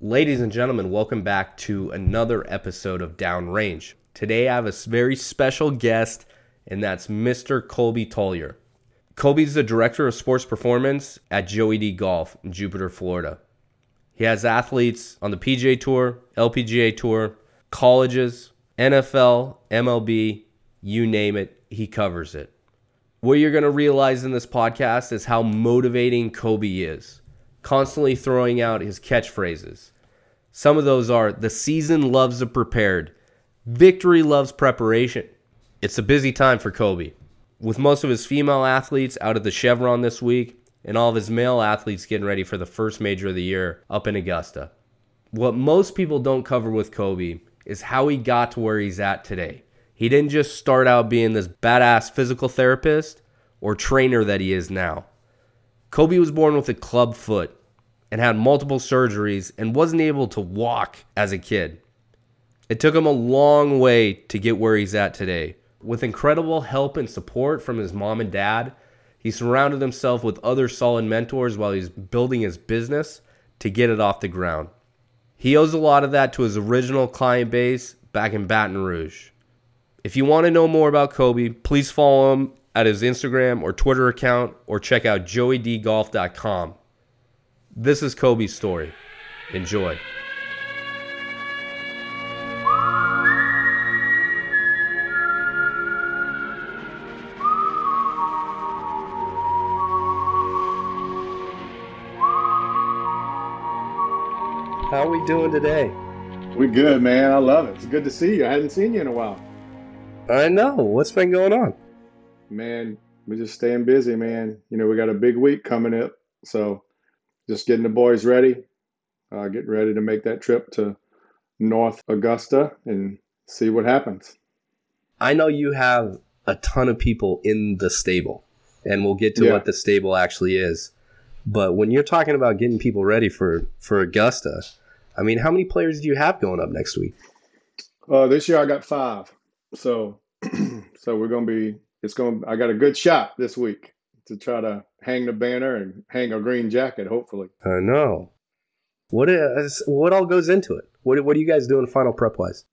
Ladies and gentlemen, welcome back to another episode of Downrange. Today I have a very special guest, and that's Mr. Colby Tollier. Colby's the director of sports performance at Joey D Golf in Jupiter, Florida. He has athletes on the PGA Tour, LPGA Tour, colleges, NFL, MLB, you name it, he covers it. What you're going to realize in this podcast is how motivating Kobe is, constantly throwing out his catchphrases. Some of those are the season loves the prepared, victory loves preparation. It's a busy time for Kobe. With most of his female athletes out of the Chevron this week, and all of his male athletes getting ready for the first major of the year up in Augusta. What most people don't cover with Kobe is how he got to where he's at today. He didn't just start out being this badass physical therapist or trainer that he is now. Kobe was born with a club foot and had multiple surgeries and wasn't able to walk as a kid. It took him a long way to get where he's at today. With incredible help and support from his mom and dad, he surrounded himself with other solid mentors while he's building his business to get it off the ground. He owes a lot of that to his original client base back in Baton Rouge. If you want to know more about Kobe, please follow him at his Instagram or Twitter account or check out joeydgolf.com. This is Kobe's story. Enjoy. How are we doing today? We good, man. I love it. It's good to see you. I hadn't seen you in a while. I know. What's been going on? Man, we're just staying busy, man. You know, we got a big week coming up. So just getting the boys ready, uh, getting ready to make that trip to North Augusta and see what happens. I know you have a ton of people in the stable, and we'll get to Yeah. what the stable actually is. But when you're talking about getting people ready for for Augusta, I mean, how many players do you have going up next week? Uh, this year I got five. So, so we're going to be, it's going I got a good shot this week to try to hang the banner and hang a green jacket, hopefully. I know. What is what all goes into it? What what are you guys doing final prep wise?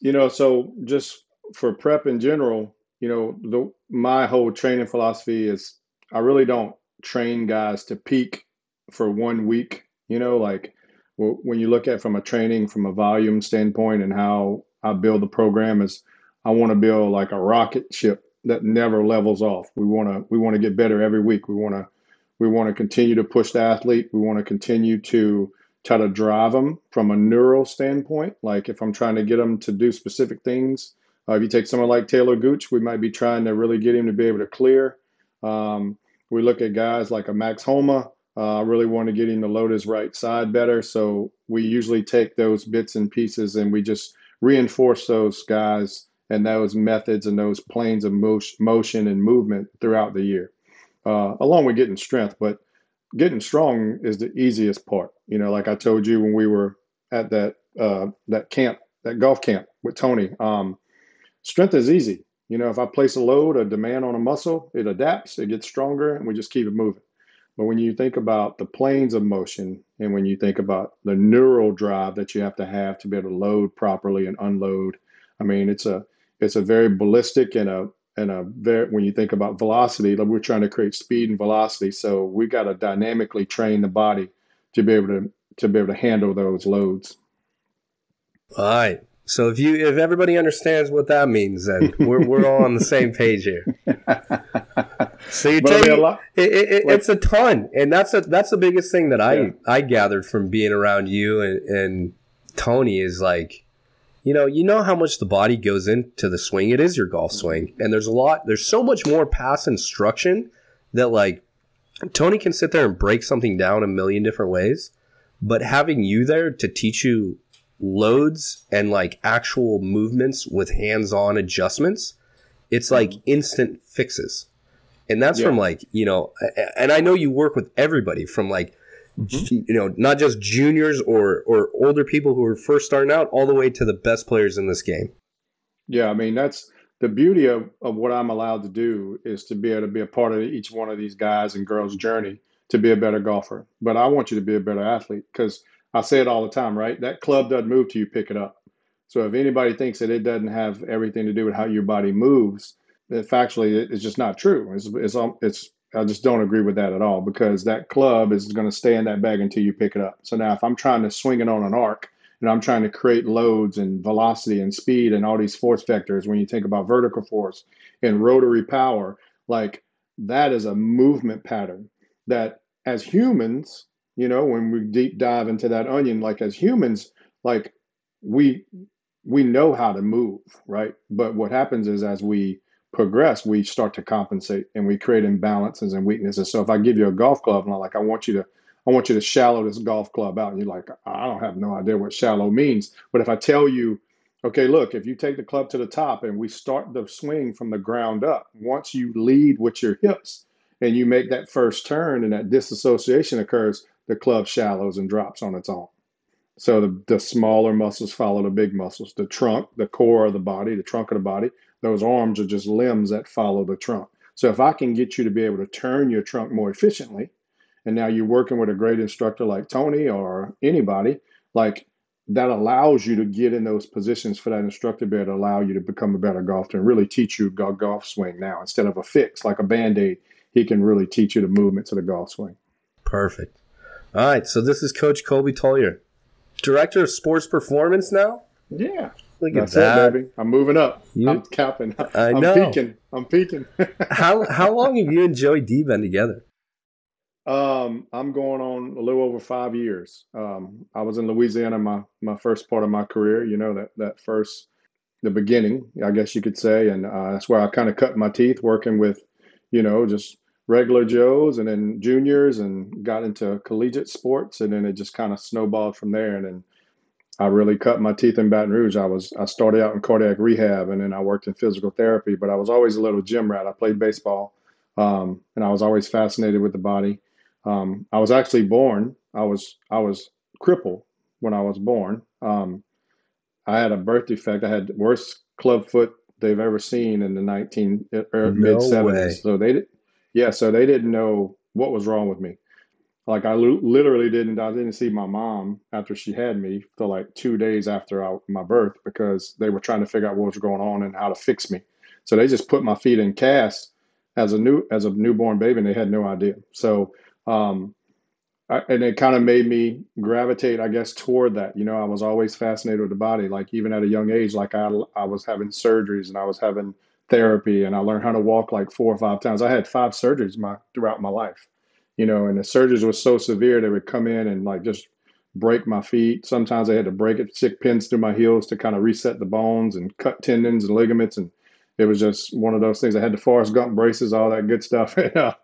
You know, so just for prep in general, you know, the, my whole training philosophy is I really don't train guys to peak for one week. You know, like when you look at from a training from a volume standpoint and how I build the program is I want to build like a rocket ship that never levels off. We want to we want to get better every week. We want to we want to continue to push the athlete. We want to continue to try to drive them from a neural standpoint. Like if I'm trying to get them to do specific things, uh, if you take someone like Taylor Gooch, we might be trying to really get him to be able to clear. Um, we look at guys like a Max Homa. Uh, I really want to get him to load his right side better. So we usually take those bits and pieces and we just reinforce those guys and those methods and those planes of motion, and movement throughout the year, uh, along with getting strength. But getting strong is the easiest part. You know, like I told you when we were at that uh, that camp, that golf camp with Tony. Um, strength is easy. You know, if I place a load, a demand on a muscle, it adapts, it gets stronger, and we just keep it moving. But when you think about the planes of motion and when you think about the neural drive that you have to have to be able to load properly and unload, I mean, it's a it's a very ballistic and a and a very when you think about velocity, like we're trying to create speed and velocity. So we got to dynamically train the body to be able to to be able to handle those loads. All right. So if you if everybody understands what that means, then we're we're all on the same page here. So you're I a taking lot- it, it, it- like- it's a ton, and that's a that's the biggest thing that I Yeah. I gathered from being around you and, and Tony is like, you know, you know how much the body goes into the swing. It is your golf swing, and there's a lot. There's so much more pass instruction that like Tony can sit there and break something down a million different ways, but having you there to teach you loads and like actual movements with hands-on adjustments, it's like mm-hmm. instant fixes. And that's Yeah. from like, you know, and I know you work with everybody from like Mm-hmm. ju- you know, not just juniors or or older people who are first starting out all the way to the best players in this game. Yeah, I mean that's the beauty of, of what I'm allowed to do is to be able to be a part of each one of these guys and girls' journey to be a better golfer. But I want you to be a better athlete because I say it all the time, right? That club doesn't move till you pick it up. So if anybody thinks that it doesn't have everything to do with how your body moves, that factually it's just not true. It's it's it's I just don't agree with that at all because that club is going to stay in that bag until you pick it up. So now if I'm trying to swing it on an arc and I'm trying to create loads and velocity and speed and all these force vectors when you think about vertical force and rotary power, like that is a movement pattern that as humans, you know, when we deep dive into that onion, like as humans, like we we know how to move, right? But what happens is as we progress, we start to compensate and we create imbalances and weaknesses. So if I give you a golf club and I'm like, I want you to I want you to shallow this golf club out, and you're like, I don't have no idea what shallow means. But if I tell you, okay, look, if you take the club to the top and we start the swing from the ground up, once you lead with your hips and you make that first turn and that disassociation occurs, the club shallows and drops on its own. So the, the smaller muscles follow the big muscles. The trunk, the core of the body, the trunk of the body, those arms are just limbs that follow the trunk. So if I can get you to be able to turn your trunk more efficiently, and now you're working with a great instructor like Tony or anybody, like that allows you to get in those positions for that instructor able to allow you to become a better golfer and really teach you a golf swing now instead of a fix like a band-aid he can really teach you the movement to the golf swing perfect all right so this is coach colby tollier director of sports performance now. Yeah. Look That's at that. It, baby. I'm moving up. You, I'm capping. I I'm know. peaking. I'm peaking. how how long have you and Joey D been together? Um, I'm going on a little over five years. Um, I was in Louisiana my my first part of my career. You know that that first the beginning, I guess you could say, and uh, that's where I kind of cut my teeth working with, you know, just regular Joes and then juniors and got into collegiate sports and then it just kind of snowballed from there and then I really cut my teeth in Baton Rouge. I was I started out in cardiac rehab and then I worked in physical therapy, but I was always a little gym rat. I played baseball um, and I was always fascinated with the body. Um, I was actually born. I was I was crippled when I was born. Um, I had a birth defect. I had worst club foot they've ever seen in the 19 er, no mid 70s. So they yeah, so they didn't know what was wrong with me. Like I literally didn't. I didn't see my mom after she had me for like two days after I, my birth because they were trying to figure out what was going on and how to fix me. So they just put my feet in casts as a new as a newborn baby, and they had no idea. So um, I, and it kind of made me gravitate, I guess, toward that. You know, I was always fascinated with the body. Like even at a young age, like I I was having surgeries and I was having therapy and I learned how to walk like four or five times. I had five surgeries my throughout my life, you know, and the surgeries were so severe they would come in and like just break my feet. Sometimes I had to break it, stick pins through my heels to kind of reset the bones and cut tendons and ligaments. And it was just one of those things. I had the Forrest Gump braces, all that good stuff. and, uh,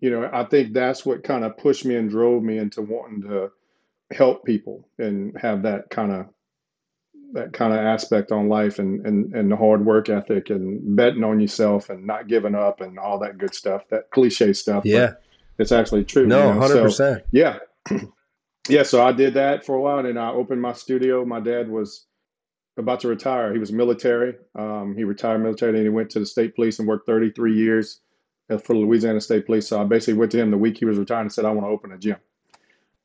you know, I think that's what kind of pushed me and drove me into wanting to help people and have that kind of that kind of aspect on life and, and, and the hard work ethic and betting on yourself and not giving up and all that good stuff, that cliche stuff. Yeah. It's actually true. No, you know? 100%. So, yeah. yeah. So I did that for a while and I opened my studio. My dad was about to retire. He was military. Um, he retired military and he went to the state police and worked 33 years for the Louisiana State Police. So I basically went to him the week he was retiring and said, I want to open a gym.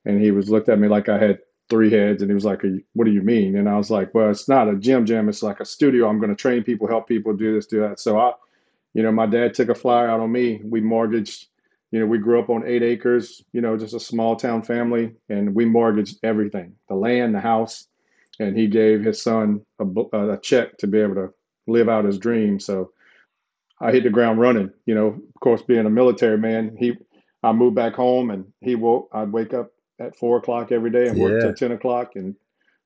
And he was looked at me like I had three heads and he was like what do you mean? And i was like well it's not a gym gym. It's like a studio. I'm going to train people help people do this do that. So i you know my dad took a flyer out on me. We mortgaged you know we grew up on eight acres you know just a small town family and we mortgaged everything the land the house. And he gave his son a, a check to be able to live out his dream. So i hit the ground running you know. Of course being a military man he i moved back home and he woke i'd wake up at four o'clock every day and yeah. worked till ten o'clock. And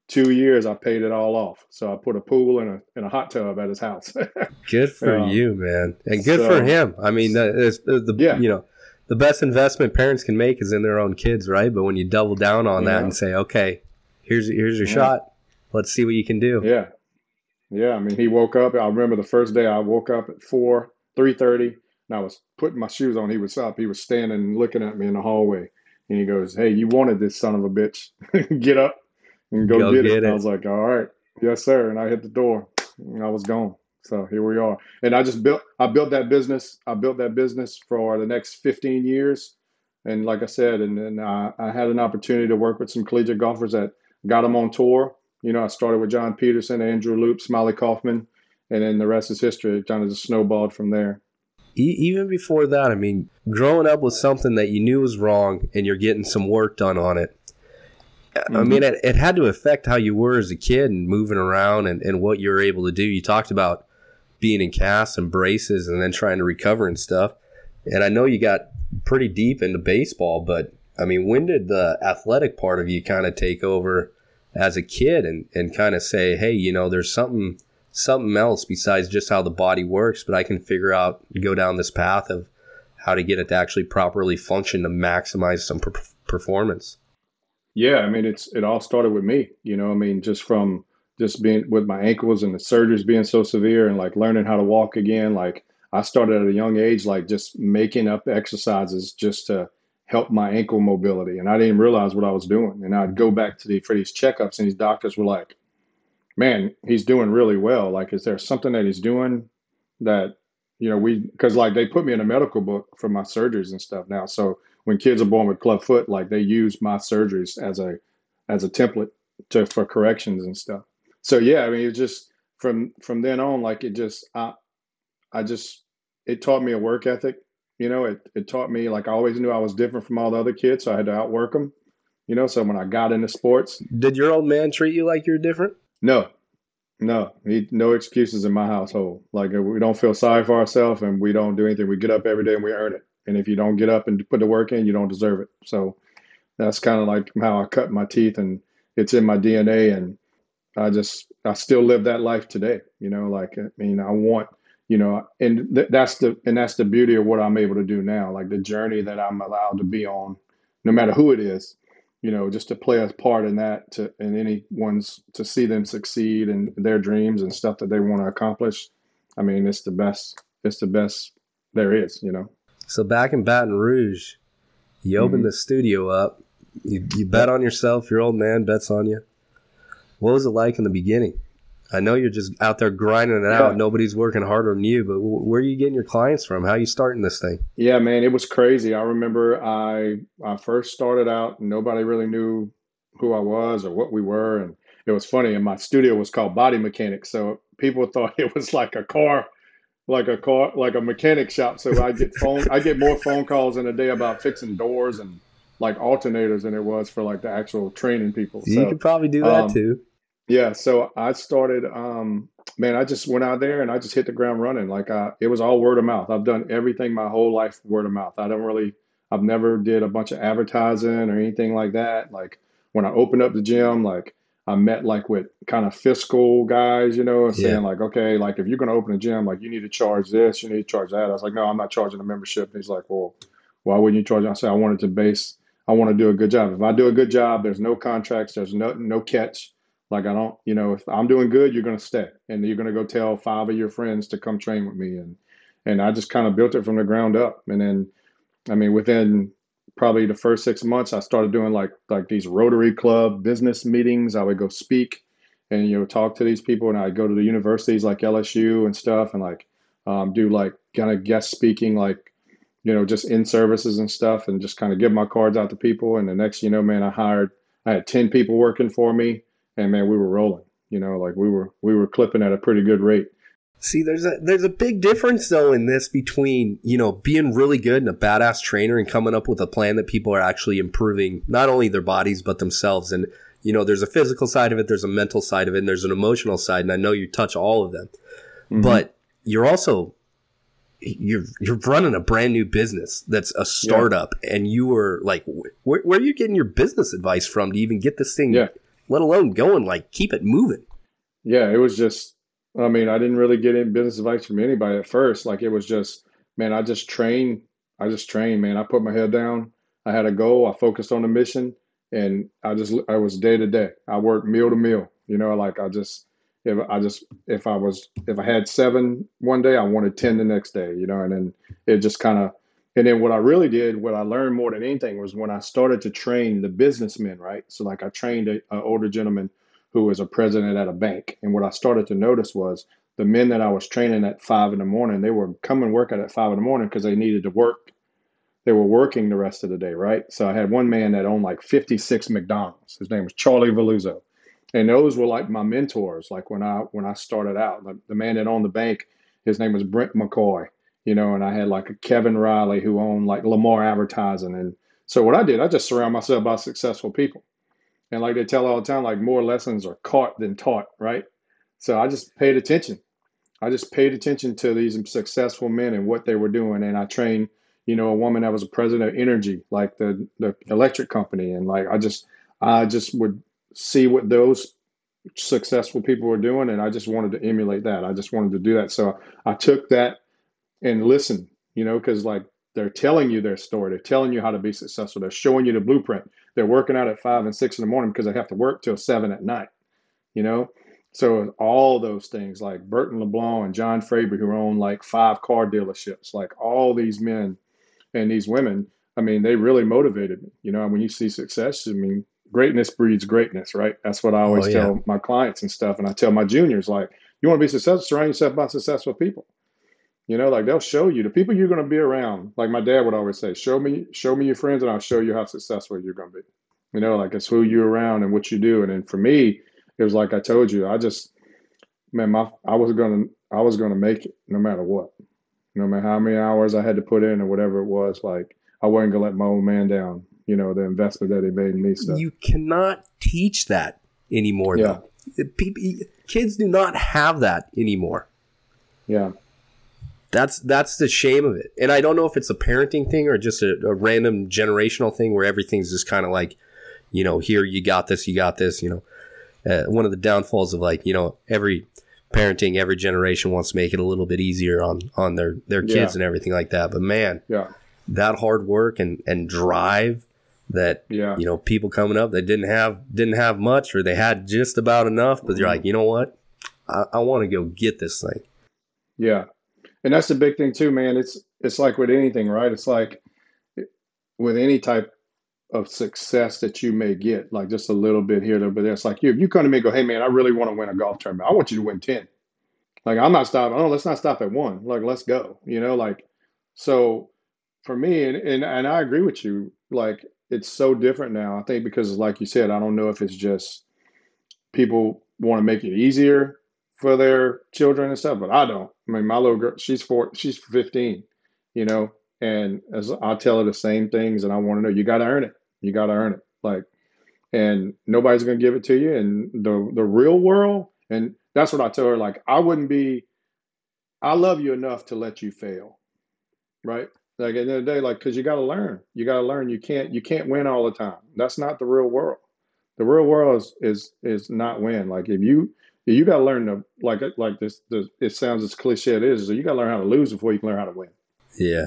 two years, I paid it all off. So I put a pool and a and a hot tub at his house. good for um, you, man, and good so, for him. I mean, it's, the yeah. you know the best investment parents can make is in their own kids, right? But when you double down on that and say, okay, here's here's your yeah. shot. Let's see what you can do. Yeah, yeah. I mean, he woke up. I remember the first day I woke up at four, three thirty, and I was putting my shoes on. He was up. He was standing, looking at me in the hallway. And he goes, Hey, you wanted this son of a bitch. get up and go, go get, get, it. it. I was like, All right, yes, sir. And I hit the door and I was gone. So here we are. And I just built I built that business. I built that business for the next 15 years. And like I said, and then I, I had an opportunity to work with some collegiate golfers that got them on tour. You know, I started with John Peterson, Andrew Loupe, Smylie Kaufman, and then the rest is history. It kind of just snowballed from there. Even before that, I mean, growing up with something that you knew was wrong and you're getting some work done on it. Mm-hmm. I mean, it, it, had to affect how you were as a kid and moving around and, and what you were able to do. You talked about being in casts and braces and then trying to recover and stuff. And I know you got pretty deep into baseball, but I mean, when did the athletic part of you kind of take over as a kid and, and kind of say, hey, you know, there's something something else besides just how the body works, but I can figure out go down this path of how to get it to actually properly function to maximize some per- performance. Yeah, I mean, it's it all started with me. You know, I mean, just from just being with my ankles and the surgeries being so severe, and like learning how to walk again. Like I started at a young age, like just making up exercises just to help my ankle mobility, and I didn't realize what I was doing. And I'd go back to the for these checkups, and these doctors were like, "Man, he's doing really well. Like, is there something that he's doing that you know we because like they put me in a medical book for my surgeries and stuff now so when kids are born with club foot, like they use my surgeries as a as a template to for corrections and stuff. So yeah, I mean, it just from from then on, like it just I I just it taught me a work ethic. You know, it it taught me like I always knew I was different from all the other kids, so I had to outwork them. You know, so when I got into sports, did your old man treat you like you're different? No, no, no excuses in my household. Like uh, we don't feel sorry for ourselves, and we don't do anything. We get up every day and we earn it. And if you don't get up and put the work in, you don't deserve it. So that's kind of like how I cut my teeth and it's in my DNA. And I just, I still live that life today. You know, like, I mean, I want, you know, and th- that's the, and that's the beauty of what I'm able to do now. Like the journey that I'm allowed to be on, no matter who it is, you know, just to play a part in that to, and anyone's to see them succeed and their dreams and stuff that they want to accomplish. I mean, it's the best, it's the best there is, you know. So back in Baton Rouge, you opened mm-hmm. the studio up. You, you bet on yourself. Your old man bets on you. What was it like in the beginning? I know you're just out there grinding it out. Yeah. Nobody's working harder than you, but where are you getting your clients from? How are you starting this thing? Yeah, man, it was crazy. I remember I I first started out, and nobody really knew who I was or what we were, and it was funny. And my studio was called Body Mechanics, so people thought it was like a car like a car, like a mechanic shop. So I get phone, I get more phone calls in a day about fixing doors and like alternators than it was for like the actual training people. You so, could probably do that um, too. Yeah. So I started, um, man, I just went out there and I just hit the ground running. Like I, it was all word of mouth. I've done everything my whole life word of mouth. I don't really, I've never did a bunch of advertising or anything like that. Like when I opened up the gym, like I met like with kind of fiscal guys, you know, saying yeah. like, okay, like if you're going to open a gym, like you need to charge this, you need to charge that. I was like, no, I'm not charging a membership. And he's like, well, why wouldn't you charge? I said, I wanted to base, I want to do a good job. If I do a good job, there's no contracts, there's no no catch. Like I don't, you know, if I'm doing good, you're going to stay, and you're going to go tell five of your friends to come train with me, and and I just kind of built it from the ground up, and then, I mean, within probably the first six months, I started doing like like these Rotary Club business meetings. I would go speak and you know talk to these people, and I'd go to the universities like LSU and stuff, and like um, do like kind of guest speaking, like you know just in services and stuff, and just kind of give my cards out to people. And the next, you know, man, I hired I had ten people working for me, and man, we were rolling. You know, like we were we were clipping at a pretty good rate. See, there's a there's a big difference though in this between you know being really good and a badass trainer and coming up with a plan that people are actually improving not only their bodies but themselves. And you know, there's a physical side of it, there's a mental side of it, and there's an emotional side. And I know you touch all of them, mm-hmm. but you're also you're you're running a brand new business that's a startup, yeah. and you were like, where, where are you getting your business advice from to even get this thing, yeah. Let alone going? Like, keep it moving. Yeah, it was just I mean, I didn't really get any business advice from anybody at first. Like it was just, man, I just trained. I just trained, man. I put my head down. I had a goal. I focused on the mission, and I just I was day to day. I worked meal to meal. You know, like I just if I just if I was if I had seven one day, I wanted ten the next day. You know, and then it just kind of and then what I really did, what I learned more than anything was when I started to train the businessmen. Right, so like I trained an older gentleman who was a president at a bank. And what I started to notice was the men that I was training at five in the morning, they were coming work at at five in the morning because they needed to work they were working the rest of the day, right? So I had one man that owned like 56 McDonald's. His name was Charlie Veluzzo. And those were like my mentors. Like when I when I started out, the man that owned the bank, his name was Brent McCoy, you know, and I had like a Kevin Riley who owned like Lamar Advertising. And so what I did, I just surround myself by successful people. And like they tell all the time, like more lessons are caught than taught, right? So I just paid attention. I just paid attention to these successful men and what they were doing. And I trained you know, a woman that was a president of energy, like the the electric company, and like I just I just would see what those successful people were doing, and I just wanted to emulate that. I just wanted to do that. So I took that and listen, you know, because like they're telling you their story, they're telling you how to be successful, they're showing you the blueprint. They're working out at five and six in the morning because they have to work till seven at night, you know. So all those things like Burton LeBlanc and John Fraber, who own like five car dealerships, like all these men and these women, I mean, they really motivated me. You know, and when you see success, I mean, greatness breeds greatness, right? That's what I always oh, yeah. tell my clients and stuff. And I tell my juniors, like, you want to be successful, surround yourself by successful people. You know, like they'll show you the people you're going to be around. Like my dad would always say, show me, show me your friends and I'll show you how successful you're going to be. You know, like it's who you're around and what you do. And then for me, it was like I told you, I just, man, my, I was going to, I was going to make it no matter what no matter how many hours I had to put in or whatever it was, like I wasn't gonna let my old man down. You know, the investment that he made in me. Stuff. You cannot teach that anymore. Yeah. Though. People, kids do not have that anymore. Yeah. That's that's the shame of it, and I don't know if it's a parenting thing or just a, a random generational thing where everything's just kind of like, you know, here you got this, you got this. You know, uh, one of the downfalls of like you know every parenting every generation wants to make it a little bit easier on on their their kids yeah. and everything like that. But man yeah. that hard work and and drive that yeah. you know people coming up that didn't have didn't have much or they had just about enough but they're like you know what? I, I want to go get this thing. Yeah and that's the big thing too man it's it's like with anything right it's like with any type of success that you may get, like just a little bit here, little bit there. It's like you, if you come to me and go, hey man, I really want to win a golf tournament. I want you to win 10. Like I'm not stopping. Oh, let's not stop at one. Like, let's go. You know, like so for me, and, and and I agree with you, like it's so different now. I think because like you said, I don't know if it's just people want to make it easier for their children and stuff, but I don't. I mean, my little girl, she's four, she's 15, you know, and as I tell her the same things, and I want to know, you got to earn it. You got to earn it. Like, and nobody's going to give it to you. And the the real world, and that's what I tell her. Like, I wouldn't be. I love you enough to let you fail, right? Like at the end of the day, like because you got to learn. You got to learn. You can't you can't win all the time. That's not the real world. The real world is is is not win. Like if you you got to learn to like like this, this. It sounds as cliche it is. So you got to learn how to lose before you can learn how to win. Yeah,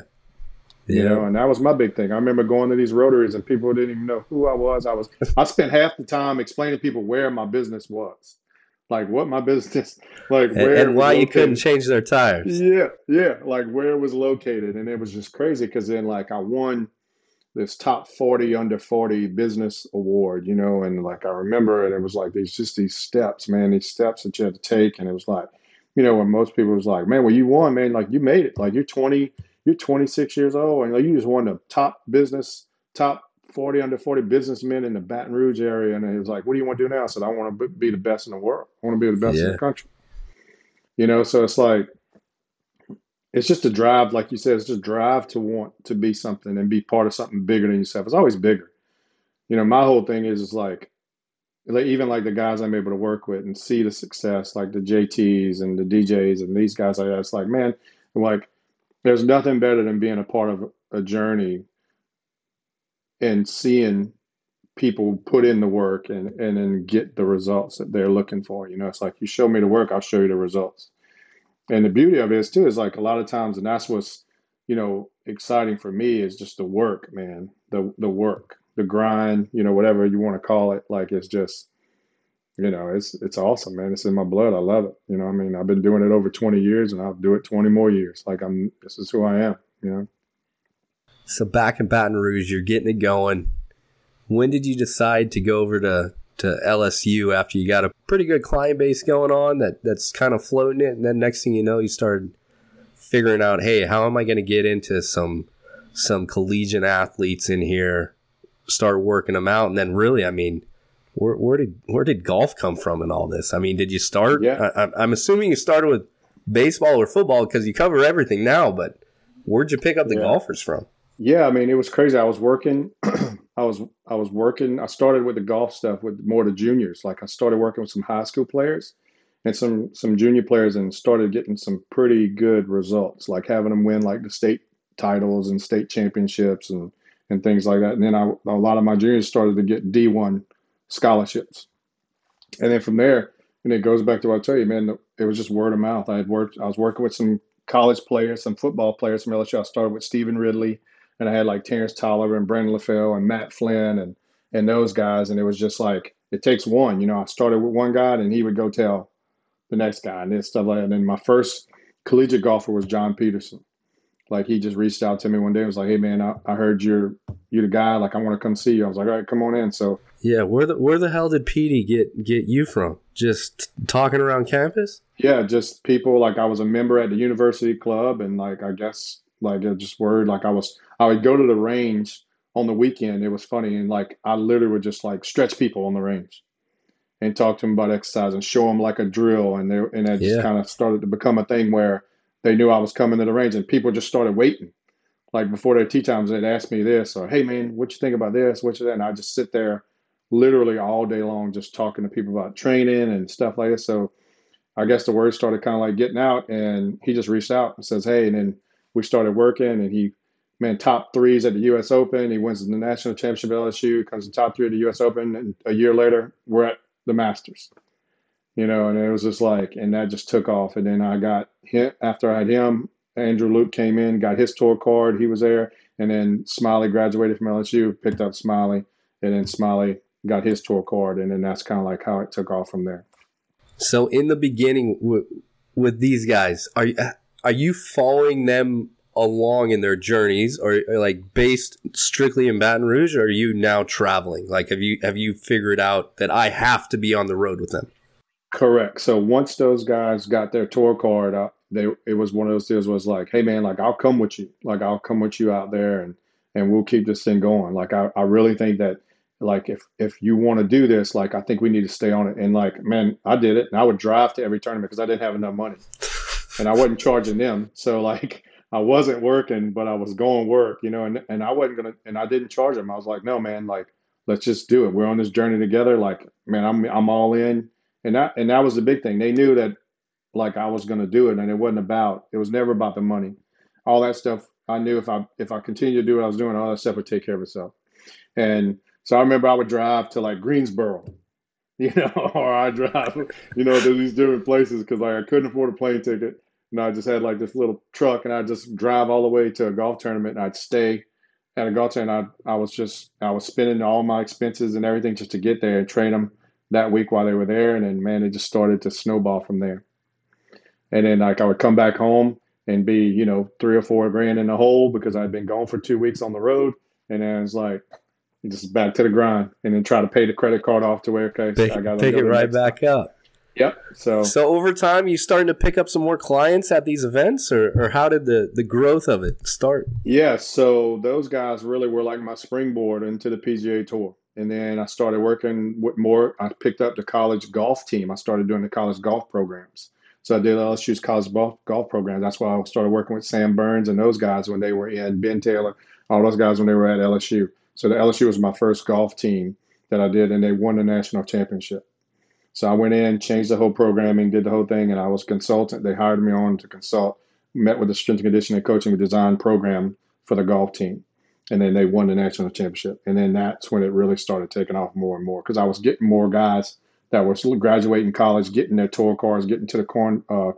you know, and that was my big thing. I remember going to these rotaries and people didn't even know who I was. I was I spent half the time explaining to people where my business was. Like what my business like where and, and why you couldn't change their tires. Yeah, yeah. Like where it was located. And it was just crazy because then like I won this top 40 under 40 business award, you know, and like I remember it, it was like these just these steps, man, these steps that you had to take. And it was like, you know, when most people was like, man, well, you won, man, like you made it. Like you're 20, you're 26 years old and like, you just won the top business, top 40 under 40 businessmen in the Baton Rouge area. And he was like, what do you want to do now? I said, I want to be the best in the world. I want to be the best yeah. in the country. You know, so it's like, it's just a drive, like you said, it's just drive to want to be something and be part of something bigger than yourself. It's always bigger. You know, my whole thing is, is like, like even like the guys I'm able to work with and see the success, like the JTs and the DJs and these guys like that. It's like, man, like there's nothing better than being a part of a journey and seeing people put in the work and and then get the results that they're looking for. You know, it's like you show me the work, I'll show you the results. And the beauty of it is too is like a lot of times, and that's what's you know exciting for me is just the work, man. The the work, the grind, you know, whatever you want to call it. Like it's just you know, it's it's awesome, man. It's in my blood. I love it. You know, I mean, I've been doing it over 20 years, and I'll do it 20 more years. Like I'm, this is who I am. You know. So back in Baton Rouge, you're getting it going. When did you decide to go over to to LSU after you got a pretty good client base going on that that's kind of floating it, and then next thing you know, you started figuring out, hey, how am I going to get into some some collegiate athletes in here, start working them out, and then really, I mean, where, where did where did golf come from in all this? I mean, did you start? Yeah. I, I'm assuming you started with baseball or football because you cover everything now, but where'd you pick up the Yeah. golfers from? Yeah, I mean, it was crazy. I was working. I was I was working. I started with the golf stuff with more the juniors. Like I started working with some high school players and some some junior players, and started getting some pretty good results. Like having them win like the state titles and state championships and and things like that. And then I, a lot of my juniors started to get D one scholarships. And then from there, and it goes back to what I tell you, man. It was just word of mouth. I had worked. I was working with some college players, some football players from LSU. I started with Stevan Ridley and I had like Terrance Toliver and Brandon LaFell and Matt Flynn and and those guys, and it was just like it takes one. You know, I started with one guy, and he would go tell the next guy, and this stuff like that. And then my first collegiate golfer was John Peterson. Like he just reached out to me one day and was like, "Hey man, I, I heard you're you're the guy. Like I want to come see you." I was like, "All right, come on in." So Yeah, where the where the hell did Petey get get you from? Just talking around campus? yeah, just people like I was a member at the university club, and like I guess like it just word like I was I would go to the range on the weekend. It was funny, and like I literally would just like stretch people on the range and talk to them about exercise and show them like a drill, and they and it just kind of started to become a thing where they knew I was coming to the range, and people just started waiting. Like before their tee times, they'd ask me this or, "Hey man, what you think about this? What you that?" And I just sit there, literally all day long, just talking to people about training and stuff like this. So I guess the word started kind of like getting out, and he just reached out and says, "Hey," and then we started working, and he, man, top threes at the U.S. Open. He wins the national championship at LSU, comes in top three at the U.S. Open, and a year later, we're at the Masters. You know, and it was just like, and that just took off. And then I got him after I had him. Andrew Loupe came in, got his tour card. He was there, and then Smylie graduated from LSU, picked up Smylie, and then Smylie got his tour card, and then that's kind of like how it took off from there. So in the beginning with, with these guys, are you, are you following them along in their journeys, or, or like based strictly in Baton Rouge, or are you now traveling? Like, have you have you figured out that I have to be on the road with them? Correct. So once those guys got their tour card, uh, they it was one of those deals was like, hey man, like I'll come with you, like I'll come with you out there, and and we'll keep this thing going. Like I, I really think that like if if you want to do this, like I think we need to stay on it. And like man, I did it, and I would drive to every tournament because I didn't have enough money, and I wasn't charging them. So like I wasn't working, but I was going work, you know, and and I wasn't gonna, and I didn't charge them. I was like, no man, like let's just do it. We're on this journey together. Like man, I'm I'm all in and that and that was the big thing. They knew that like I was to do it, and it wasn't about. It was never about the money. All that stuff. I knew if I if I continued to do what I was doing, all that stuff would take care of itself. And so I remember I would drive to like Greensboro, you know, or I drive, you know, to these different places because like I couldn't afford a plane ticket, and I just had like this little truck, and I would just drive all the way to a golf tournament, and I'd stay at a golf tournament. I I was just I was spending all my expenses and everything just to get there and train them that week while they were there, and then man, it just started to snowball from there. And then like I would come back home and be you know three or four grand in the hole because I'd been gone for two weeks on the road, and then it's like just back to the grind, and then try to pay the credit card off to where okay, Pick, I got pick it right back up. Yep. So So over time, you starting to pick up some more clients at these events, or, or how did the, the growth of it start? Yeah, so those guys really were like my springboard into the PGA Tour. And then I started working with more. I picked up the college golf team. I started doing the college golf programs. So I did LSU's college golf, golf program. That's why I started working with Sam Burns and those guys when they were in, Ben Taylor, all those guys when they were at LSU. So the LSU was my first golf team that I did, and they won the national championship. So I went in, changed the whole programming, did the whole thing, and I was consultant. They hired me on to consult, met with the strength and conditioning coaching design program for the golf team. And then they won the national championship. And then that's when it really started taking off more and more because I was getting more guys that were graduating college, getting their tour cards, getting to the Korn, uh,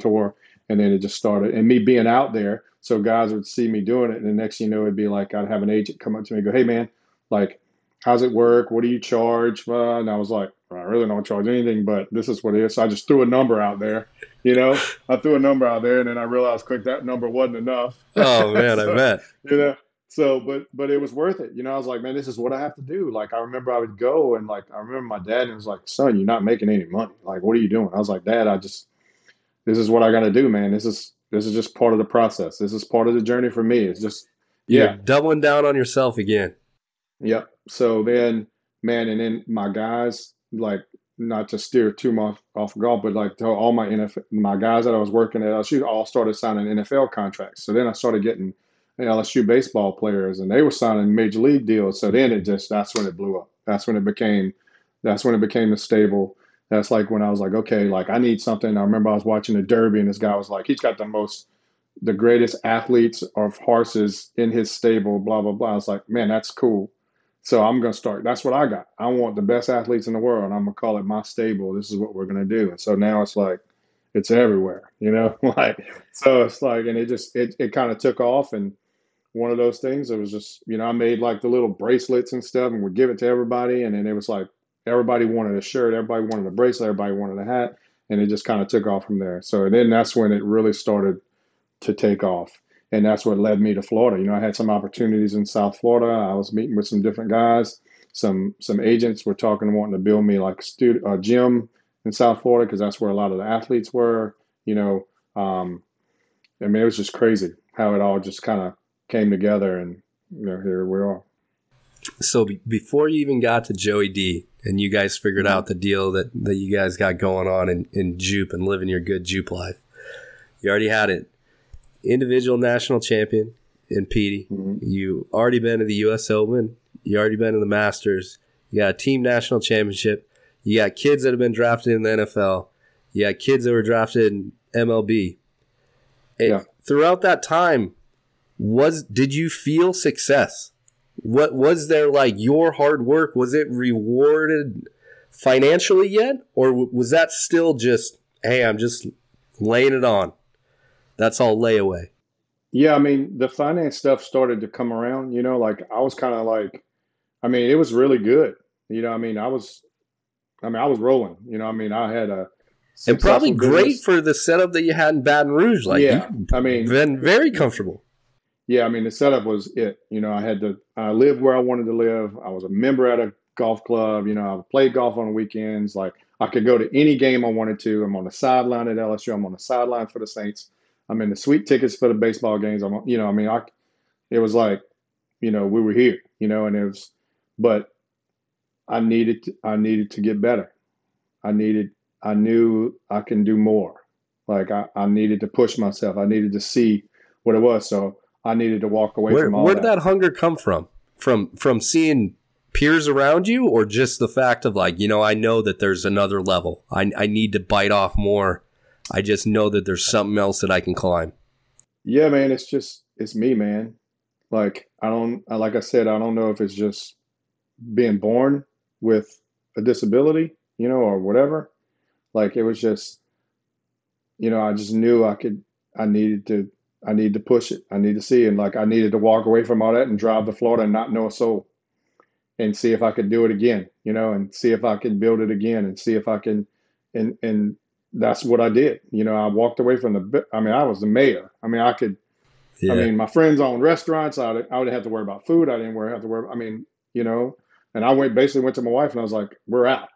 tour. And then it just started. And me being out there, so guys would see me doing it. And the next thing you know, it'd be like I'd have an agent come up to me and go, hey, man, like, how's it work? What do you charge? Uh, and I was like, I really don't charge anything, but this is what it is. So I just threw a number out there. You know, I threw a number out there, and then I realized quick that number wasn't enough. Oh man, So, I bet. You know, so but but it was worth it. You know, I was like, man, this is what I have to do. Like I remember I would go and like I remember my dad and was like, son, you're not making any money. Like, what are you doing? I was like, Dad, I just this is what I got to do, man. This is this is just part of the process. This is part of the journey for me. It's just yeah, You're doubling down on yourself again. Yep. So then, man, and then my guys, like, not to steer too much off golf, but like all my NFL, my guys that I was working at LSU all started signing NFL contracts. So then I started getting LSU baseball players, and they were signing major league deals. So then it just that's when it blew up. That's when it became, that's when it became a stable. That's like when I was like, okay, like I need something. I remember I was watching the Derby, and this guy was like, he's got the most the greatest athletes of horses in his stable, blah, blah, blah. I was like, man, that's cool. So I'm going to start. That's what I got. I want the best athletes in the world. I'm going to call it my stable. This is what we're going to do. And so now it's like, it's everywhere, you know, like, so it's like, and it just, it, it kind of took off. And one of those things, it was just, you know, I made like the little bracelets and stuff and would give it to everybody. And then it was like, everybody wanted a shirt, everybody wanted a bracelet, everybody wanted a hat. And it just kind of took off from there. So then that's when it really started to take off. And that's what led me to Florida. You know, I had some opportunities in South Florida. I was meeting with some different guys. Some some agents were talking, wanting to build me like a, studio, a gym in South Florida because that's where a lot of the athletes were. You know, um, I mean, it was just crazy how it all just kind of came together, and you know, here we are. So before you even got to Joey D, and you guys figured out the deal that, that you guys got going on in, in Jupe and living your good Jupe life, you already had it individual national champion in Petey. Mm-hmm. You already been to the U.S. Open. You already been to the Masters. You got a team national championship. You got kids that have been drafted in the NFL. You got kids that were drafted in MLB. yeah. Throughout that time, was did you feel success? What was there like your hard work? Was it rewarded financially yet, or was that still just hey, I'm just laying it on? That's all layaway. Yeah, I mean, the finance stuff started to come around, you know, like I was kind of like, I mean, it was really good. You know, I mean, I was, I mean, I was rolling, you know, I mean, I had a, and probably great for the setup that you had in Baton Rouge. Like, yeah, I mean, been very comfortable. Yeah, I mean, the setup was it. You know, I had to, I lived where I wanted to live. I was a member at a golf club. You know, I played golf on weekends. Like, I could go to any game I wanted to. I'm on the sideline at LSU. I'm on the sideline for the Saints. I'm in the suite tickets for the baseball games. I'm, you know, I mean, I, it was like, you know, we were here, you know, and it was, but I needed, to, I needed to get better. I needed, I knew I can do more. Like I, I needed to push myself. I needed to see what it was. So I needed to walk away where, from all Where did that. that hunger come from? From, from seeing peers around you or just the fact of like, you know, I know that there's another level. I, I need to bite off more I just know that there's something else that I can climb. Yeah, man, it's just it's me, man. Like I don't like I said, I don't know if it's just being born with a disability, you know, or whatever. Like it was just you know, I just knew I could I needed to I needed to push it. I need to see and like I needed to walk away from all that and drive to Florida and not know a soul and see if I could do it again, you know, and see if I can build it again and see if I can and and that's what I did. You know, I walked away from the. I mean, I was the mayor. I mean, I could. Yeah. I mean, my friends own restaurants. I I would have to worry about food. I didn't worry, have to worry. I mean, you know, and I went basically went to my wife and I was like, "We're out,"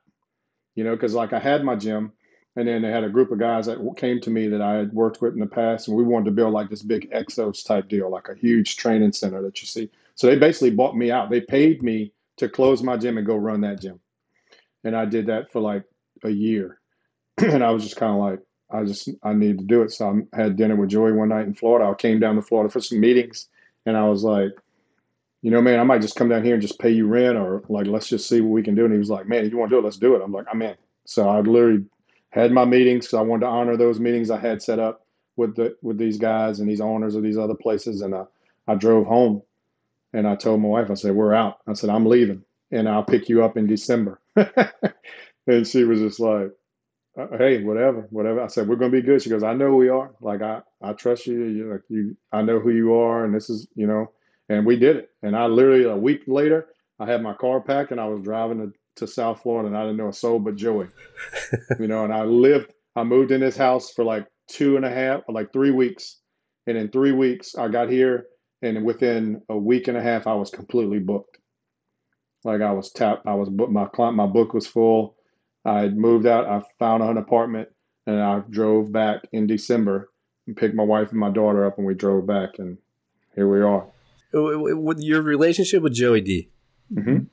you know, because like I had my gym, and then they had a group of guys that came to me that I had worked with in the past, and we wanted to build like this big Exos type deal, like a huge training center that you see. So they basically bought me out. They paid me to close my gym and go run that gym, and I did that for like a year and I was just kind of like, I just I need to do it. So I had dinner with Joey one night in Florida. I came down to Florida for some meetings, and I was like, you know, man, I might just come down here and just pay you rent, or like let's just see what we can do. And he was like, man, if you want to do it, let's do it. I'm like, I'm in. So I literally had my meetings because I wanted to honor those meetings I had set up with the with these guys and these owners of these other places. And I, I drove home, and I told my wife, I said, we're out. I said, I'm leaving, and I'll pick you up in December. and she was just like uh, Uh, hey, whatever, whatever. I said, we're going to be good. She goes, I know we are. Like, I, I trust you. You like you, I know who you are. And this is, you know, and we did it. And I literally a week later, I had my car packed and I was driving to, to South Florida and I didn't know a soul but Joey, you know, and I lived, I moved in this house for like two and a half, like three weeks. And in three weeks, I got here and within a week and a half, I was completely booked. Like I was tapped, I was booked, my client, my book was full I moved out. I found an apartment, and I drove back in December and picked my wife and my daughter up, and we drove back, and here we are. with your relationship with Joey D. Mm-hmm.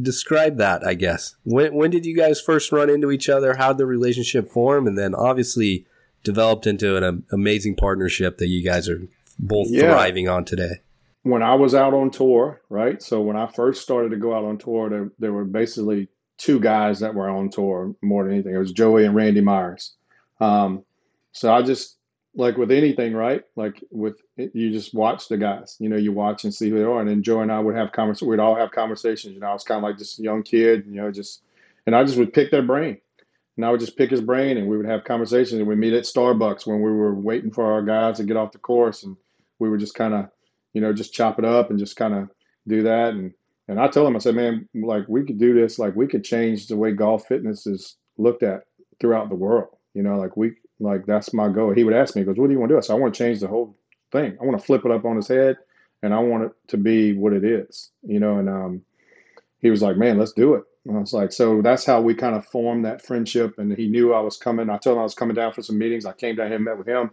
Describe that, I guess. When when did you guys first run into each other? How did the relationship form, and then obviously developed into an amazing partnership that you guys are both yeah. thriving on today? When I was out on tour, right? So when I first started to go out on tour, there, there were basically two guys that were on tour more than anything. It was Joey and Randy Myers. Um, so I just like with anything, right? Like with you just watch the guys. You know, you watch and see who they are. And then Joey and I would have conversations. We'd all have conversations. You know, I was kind of like just a young kid. You know, just and I just would pick their brain. And I would just pick his brain, and we would have conversations. And we'd meet at Starbucks when we were waiting for our guys to get off the course, and we would just kind of, you know, just chop it up and just kind of do that. And and I told him, I said, man, like we could do this. Like we could change the way golf fitness is looked at throughout the world. You know, like we like that's my goal. He would ask me, he goes, "What do you want to do?" I said, "I want to change the whole thing. I want to flip it up on his head, and I want it to be what it is." You know, and um, he was like, "Man, let's do it." And I was like, so that's how we kind of formed that friendship. And he knew I was coming. I told him I was coming down for some meetings. I came down here, met with him,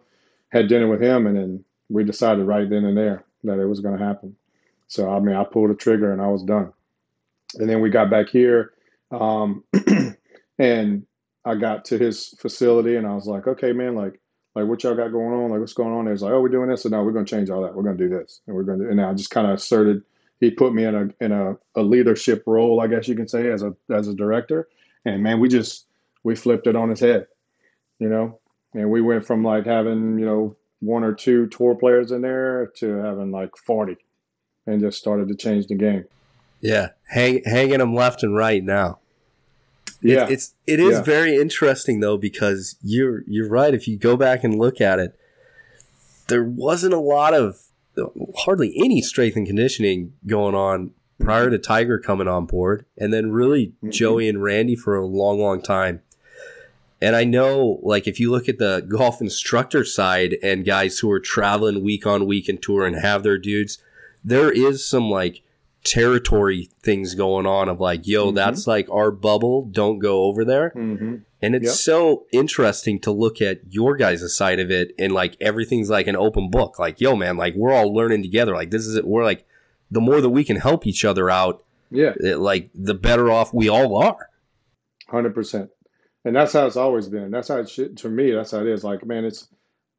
had dinner with him, and then we decided right then and there that it was going to happen. So I mean, I pulled a trigger and I was done. And then we got back here, um, and I got to his facility and I was like, okay, man, like, like what y'all got going on? Like, what's going on? He was like, oh, we're doing this, and now we're to change all that. We're to do this, and we're to. And I just kind of asserted. He put me in a in a, a leadership role, I guess you can say, as a as a director. And man, we just we flipped it on his head, you know. And we went from like having you know one or two tour players in there to having like forty, and just started to change the game. Yeah, hang, hanging them left and right now. Yeah, it, it's it is yeah. very interesting though because you're you're right. If you go back and look at it, there wasn't a lot of hardly any strength and conditioning going on prior to Tiger coming on board, and then really mm-hmm. Joey and Randy for a long, long time. And I know, like, if you look at the golf instructor side and guys who are traveling week on week and tour and have their dudes, there is some like territory things going on of like, yo, mm-hmm. that's like our bubble. Don't go over there. Mm-hmm. And it's yep. so interesting to look at your guys' side of it and like everything's like an open book. Like, yo, man, like we're all learning together. Like this is it. We're like, the more that we can help each other out, yeah, it, like the better off we all are. Hundred percent. And that's how it's always been. That's how it should, to me, that's how it is. Like, man, it's,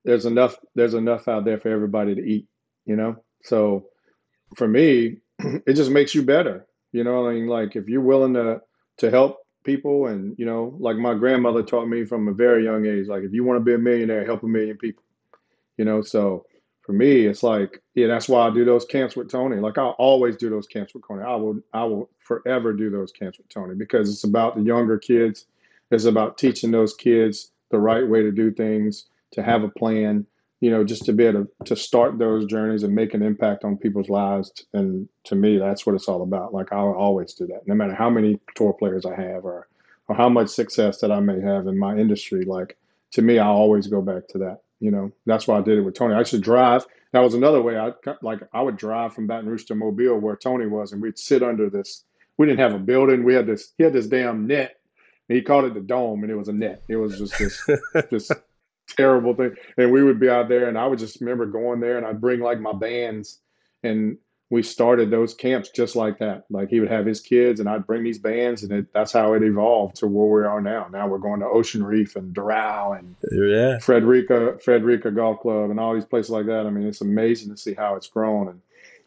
there's enough, there's enough out there for everybody to eat, you know? So for me, it just makes you better. You know, I mean, like if you're willing to to help people, and you know, like my grandmother taught me from a very young age, like if you want to be a millionaire, help a million people. You know, so for me, it's like, yeah, that's why I do those camps with Tony. Like I always do those camps with Tony. I will, I will forever do those camps with Tony because it's about the younger kids. It's about teaching those kids the right way to do things, to have a plan, you know, just to be able to, to start those journeys and make an impact on people's lives. And to me, that's what it's all about. Like I'll always do that, no matter how many tour players I have or, or how much success that I may have in my industry. Like to me, I always go back to that. You know, that's why I did it with Tony. I should drive. That was another way. I like I would drive from Baton Rouge to Mobile, where Tony was, and we'd sit under this. We didn't have a building. We had this. He had this damn net. he called it the dome, and it was a net. It was just this, this terrible thing. And we would be out there, and I would just remember going there, and I'd bring like my bands, and we started those camps just like that. Like he would have his kids, and I'd bring these bands, and it, that's how it evolved to where we are now. Now we're going to Ocean Reef and Doral and yeah. Frederica Frederica Golf Club and all these places like that. I mean, it's amazing to see how it's grown, and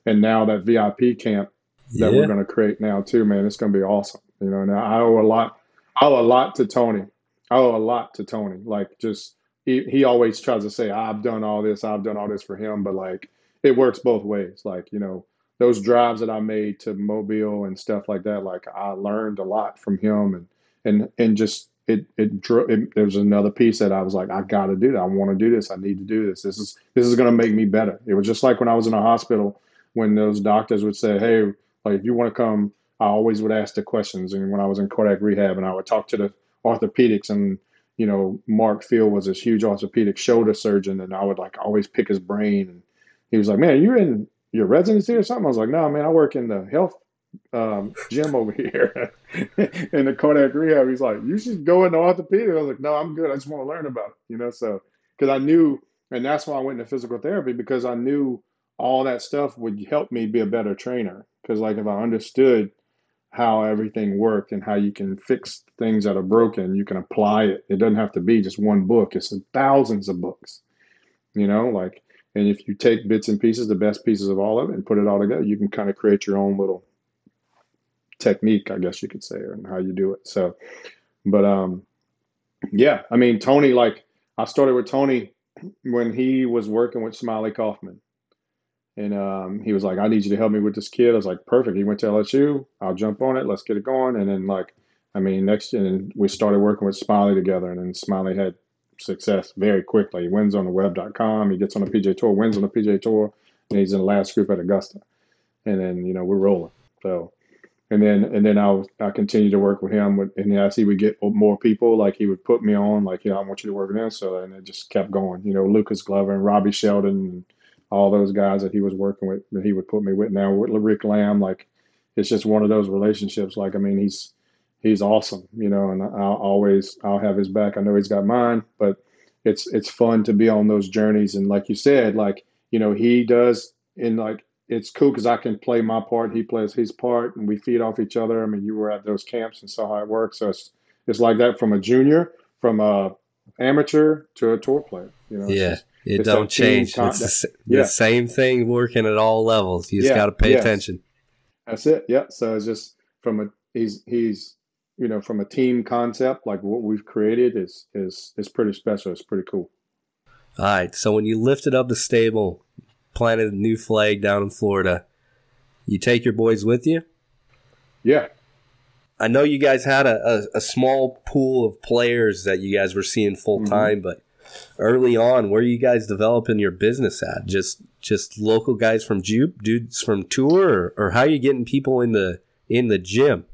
and now that VIP camp that yeah. we're going to create now too, man, it's going to be awesome. You know, now I owe a lot. I owe a lot to Tony. I owe a lot to Tony. Like just he he always tries to say I've done all this, I've done all this for him, but like it works both ways. Like you know those drives that I made to Mobile and stuff like that. Like I learned a lot from him, and and and just it it, it there was another piece that I was like I got to do that. I want to do this. I need to do this. This is this is going to make me better. It was just like when I was in a hospital when those doctors would say, hey, like if you want to come. I always would ask the questions, and when I was in cardiac rehab, and I would talk to the orthopedics and you know, Mark Field was this huge orthopedic shoulder surgeon, and I would like always pick his brain. And he was like, "Man, you're in your residency or something?" I was like, "No, man, I work in the health um, gym over here in the cardiac rehab." He's like, "You should go into orthopedic." I was like, "No, I'm good. I just want to learn about it." You know, so because I knew, and that's why I went into physical therapy because I knew all that stuff would help me be a better trainer because like if I understood how everything worked and how you can fix things that are broken, you can apply it. It doesn't have to be just one book. It's thousands of books. You know, like and if you take bits and pieces, the best pieces of all of it, and put it all together, you can kind of create your own little technique, I guess you could say, and how you do it. So, but um, yeah, I mean, Tony, like I started with Tony when he was working with Smylie Kaufman. And um, he was like, I need you to help me with this kid. I was like, perfect. He went to LSU. I'll jump on it. Let's get it going. And then, like, I mean, next, and we started working with Smylie together. And then Smylie had success very quickly. He wins on the web.com. He gets on the PGA Tour, wins on the PGA Tour, and he's in the last group at Augusta. And then, you know, we're rolling. So, and then and then I I continued to work with him with, and as he would get more people, like he would put me on, like yeah, I want you to work with him. So and it just kept going. You know, Lucas Glover and Robby Shelton, and all those guys that he was working with, that he would put me with. Now with Rick Lamb, like it's just one of those relationships. Like I mean, he's he's awesome, you know, and I'll always I'll have his back. I know he's got mine, but it's it's fun to be on those journeys. And like you said, like you know, he does in like it's cool because I can play my part, he plays his part, and we feed off each other. I mean, you were at those camps and saw how it works. So it's it's like that from a junior, from a amateur to a tour player. You know, yeah, just, it don't change. Con- it's the, yeah. the, same thing working at all levels. You just yeah, got to pay yes. attention. That's it. Yeah. So it's just from a he's he's you know from a team concept like what we've created is is is pretty special. It's pretty cool. All right. So when you lifted up the stable, planted a new flag down in Florida. You take your boys with you? Yeah. I know you guys had a, a, a small pool of players that you guys were seeing full time, mm-hmm. but early on, where you guys developing your business at? Just just local guys from Jupe, dudes from tour, or, or how you getting people in the in the gym?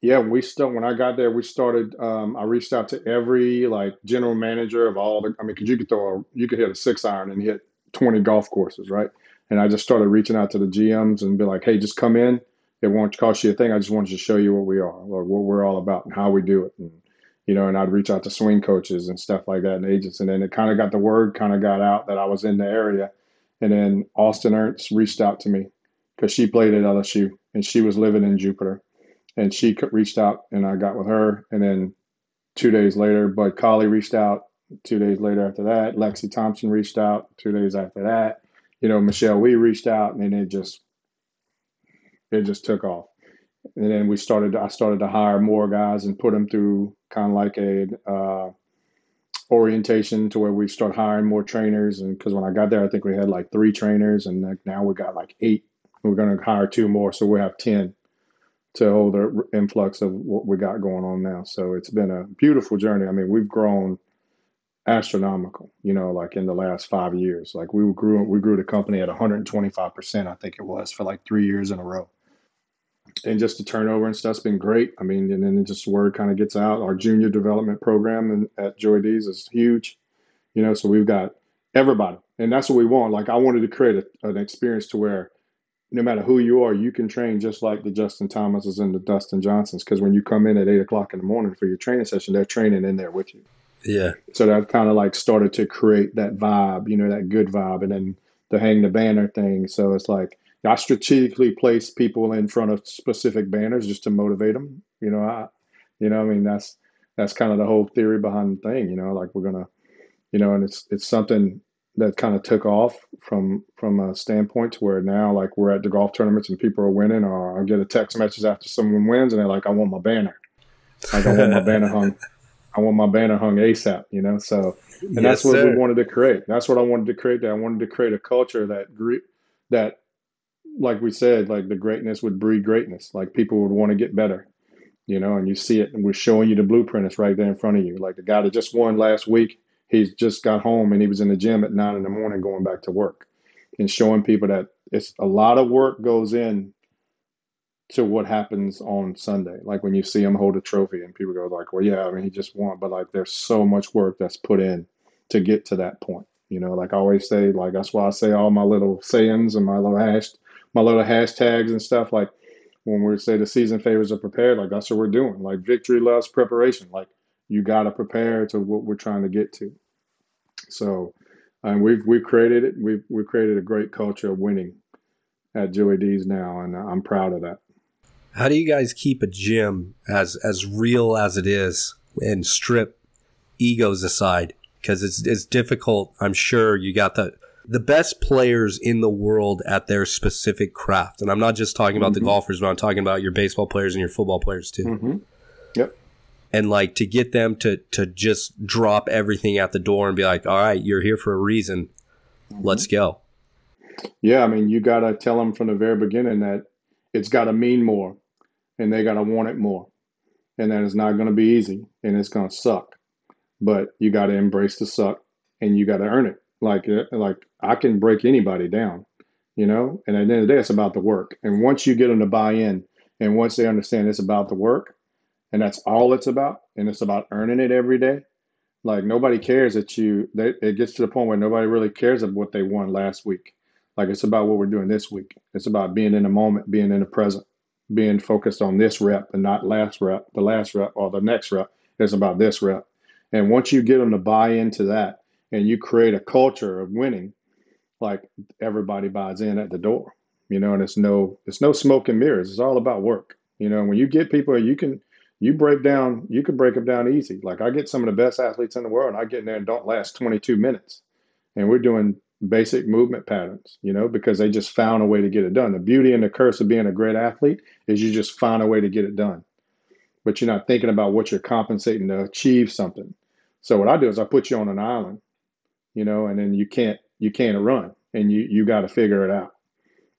Yeah, we still when I got there, we started. Um, I reached out to every like general manager of all the. I mean, because you could throw a, you could hit a six iron and hit 20 golf courses, right? And I just started reaching out to the GMs and be like, hey, just come in. It won't cost you a thing. I just wanted to show you what we are or what we're all about and how we do it. And, you know, and I'd reach out to swing coaches and stuff like that and agents. And then it kind of got the word kind of got out that I was in the area. And then Austin Ernst reached out to me because she played at LSU and she was living in Jupiter. And she reached out and I got with her. And then two days later, Bud Cauley reached out Two days later after that, Lexi Thompson reached out. Two days after that, you know, Michelle Wie reached out, and then it just it just took off. And then we started. I started to hire more guys and put them through kind of like a uh, orientation to where we start hiring more trainers. And because when I got there, I think we had like three trainers, and now we got like eight. We're going to hire two more, so we have ten to hold the influx of what we got going on now. So it's been a beautiful journey. I mean, we've grown astronomical, you know, like in the last five years. Like we grew we grew the company at 125%, I think it was, for like three years in a row. And just the turnover and stuff's been great. I mean, and then just word kind of gets out. Our junior development program and at Joey D's is huge, you know, so we've got everybody. And that's what we want. Like I wanted to create a, an experience to where no matter who you are, you can train just like the Justin Thomases and the Dustin Johnsons. Because when you come in at eight o'clock in the morning for your training session, they're training in there with you. Yeah. So that kind of like started to create that vibe, you know, that good vibe, and then the hang the banner thing. So it's like I strategically place people in front of specific banners just to motivate them. You know, I, you know, I mean that's that's kind of the whole theory behind the thing. You know, like we're gonna, you know, and it's it's something that kind of took off from from a standpoint to where now like we're at the golf tournaments and people are winning, or I get a text message after someone wins and they're like, I want my banner. Like I want my banner hung I want my banner hung ASAP, you know. So, and yes, that's what sir. we wanted to create. That's what I wanted to create. That I wanted to create a culture that grew, that, like we said, like the greatness would breed greatness. Like people would want to get better, you know. And you see it, and we're showing you the blueprint. It's right there in front of you. Like the guy that just won last week, he's just got home and he was in the gym at nine in the morning going back to work, and showing people that it's a lot of work goes in to what happens on Sunday. Like when you see him hold a trophy and people go like, well, yeah, I mean, he just won, but like there's so much work that's put in to get to that point. You know, like I always say, like that's why I say all my little sayings and my little hash, my little hashtags and stuff. Like when we say the season favors are prepared, like that's what we're doing. Like victory loves preparation. Like you got to prepare to what we're trying to get to. So, and we've we've created it. We've we've created a great culture of winning at Joey D's now, and I'm proud of that. How do you guys keep a gym as as real as it is and strip egos aside? Because it's it's difficult. I'm sure you got the the best players in the world at their specific craft, and I'm not just talking about mm-hmm. the golfers, but I'm talking about your baseball players and your football players too. Mm-hmm. Yep. And like to get them to to just drop everything at the door and be like, "All right, you're here for a reason. Mm-hmm. Let's go." Yeah, I mean, you got to tell them from the very beginning that it's got to mean more and they got to want it more. And that it's not going to be easy and it's going to suck. But you got to embrace the suck and you got to earn it. Like, uh, like I can break anybody down, you know? And at the end of the day, it's about the work. And once you get them to buy in and once they understand it's about the work and that's all it's about, and it's about earning it every day, like nobody cares that you, they, it gets to the point where nobody really cares of what they won last week like it's about what we're doing this week. It's about being in the moment, being in the present, being focused on this rep and not last rep, the last rep or the next rep. It's about this rep. And once you get them to buy into that and you create a culture of winning, like everybody buys in at the door, you know, and it's no, it's no smoke and mirrors. It's all about work. You know, when you get people, you can, you break down, you can break them down easy. Like I get some of the best athletes in the world and I get in there and don't last 22 minutes. And we're doing basic movement patterns, you know, because they just found a way to get it done. The beauty and the curse of being a great athlete is you just find a way to get it done. But you're not thinking about what you're compensating to achieve something. So what I do is I put you on an island, you know, and then you can't you can't run and you you got to figure it out.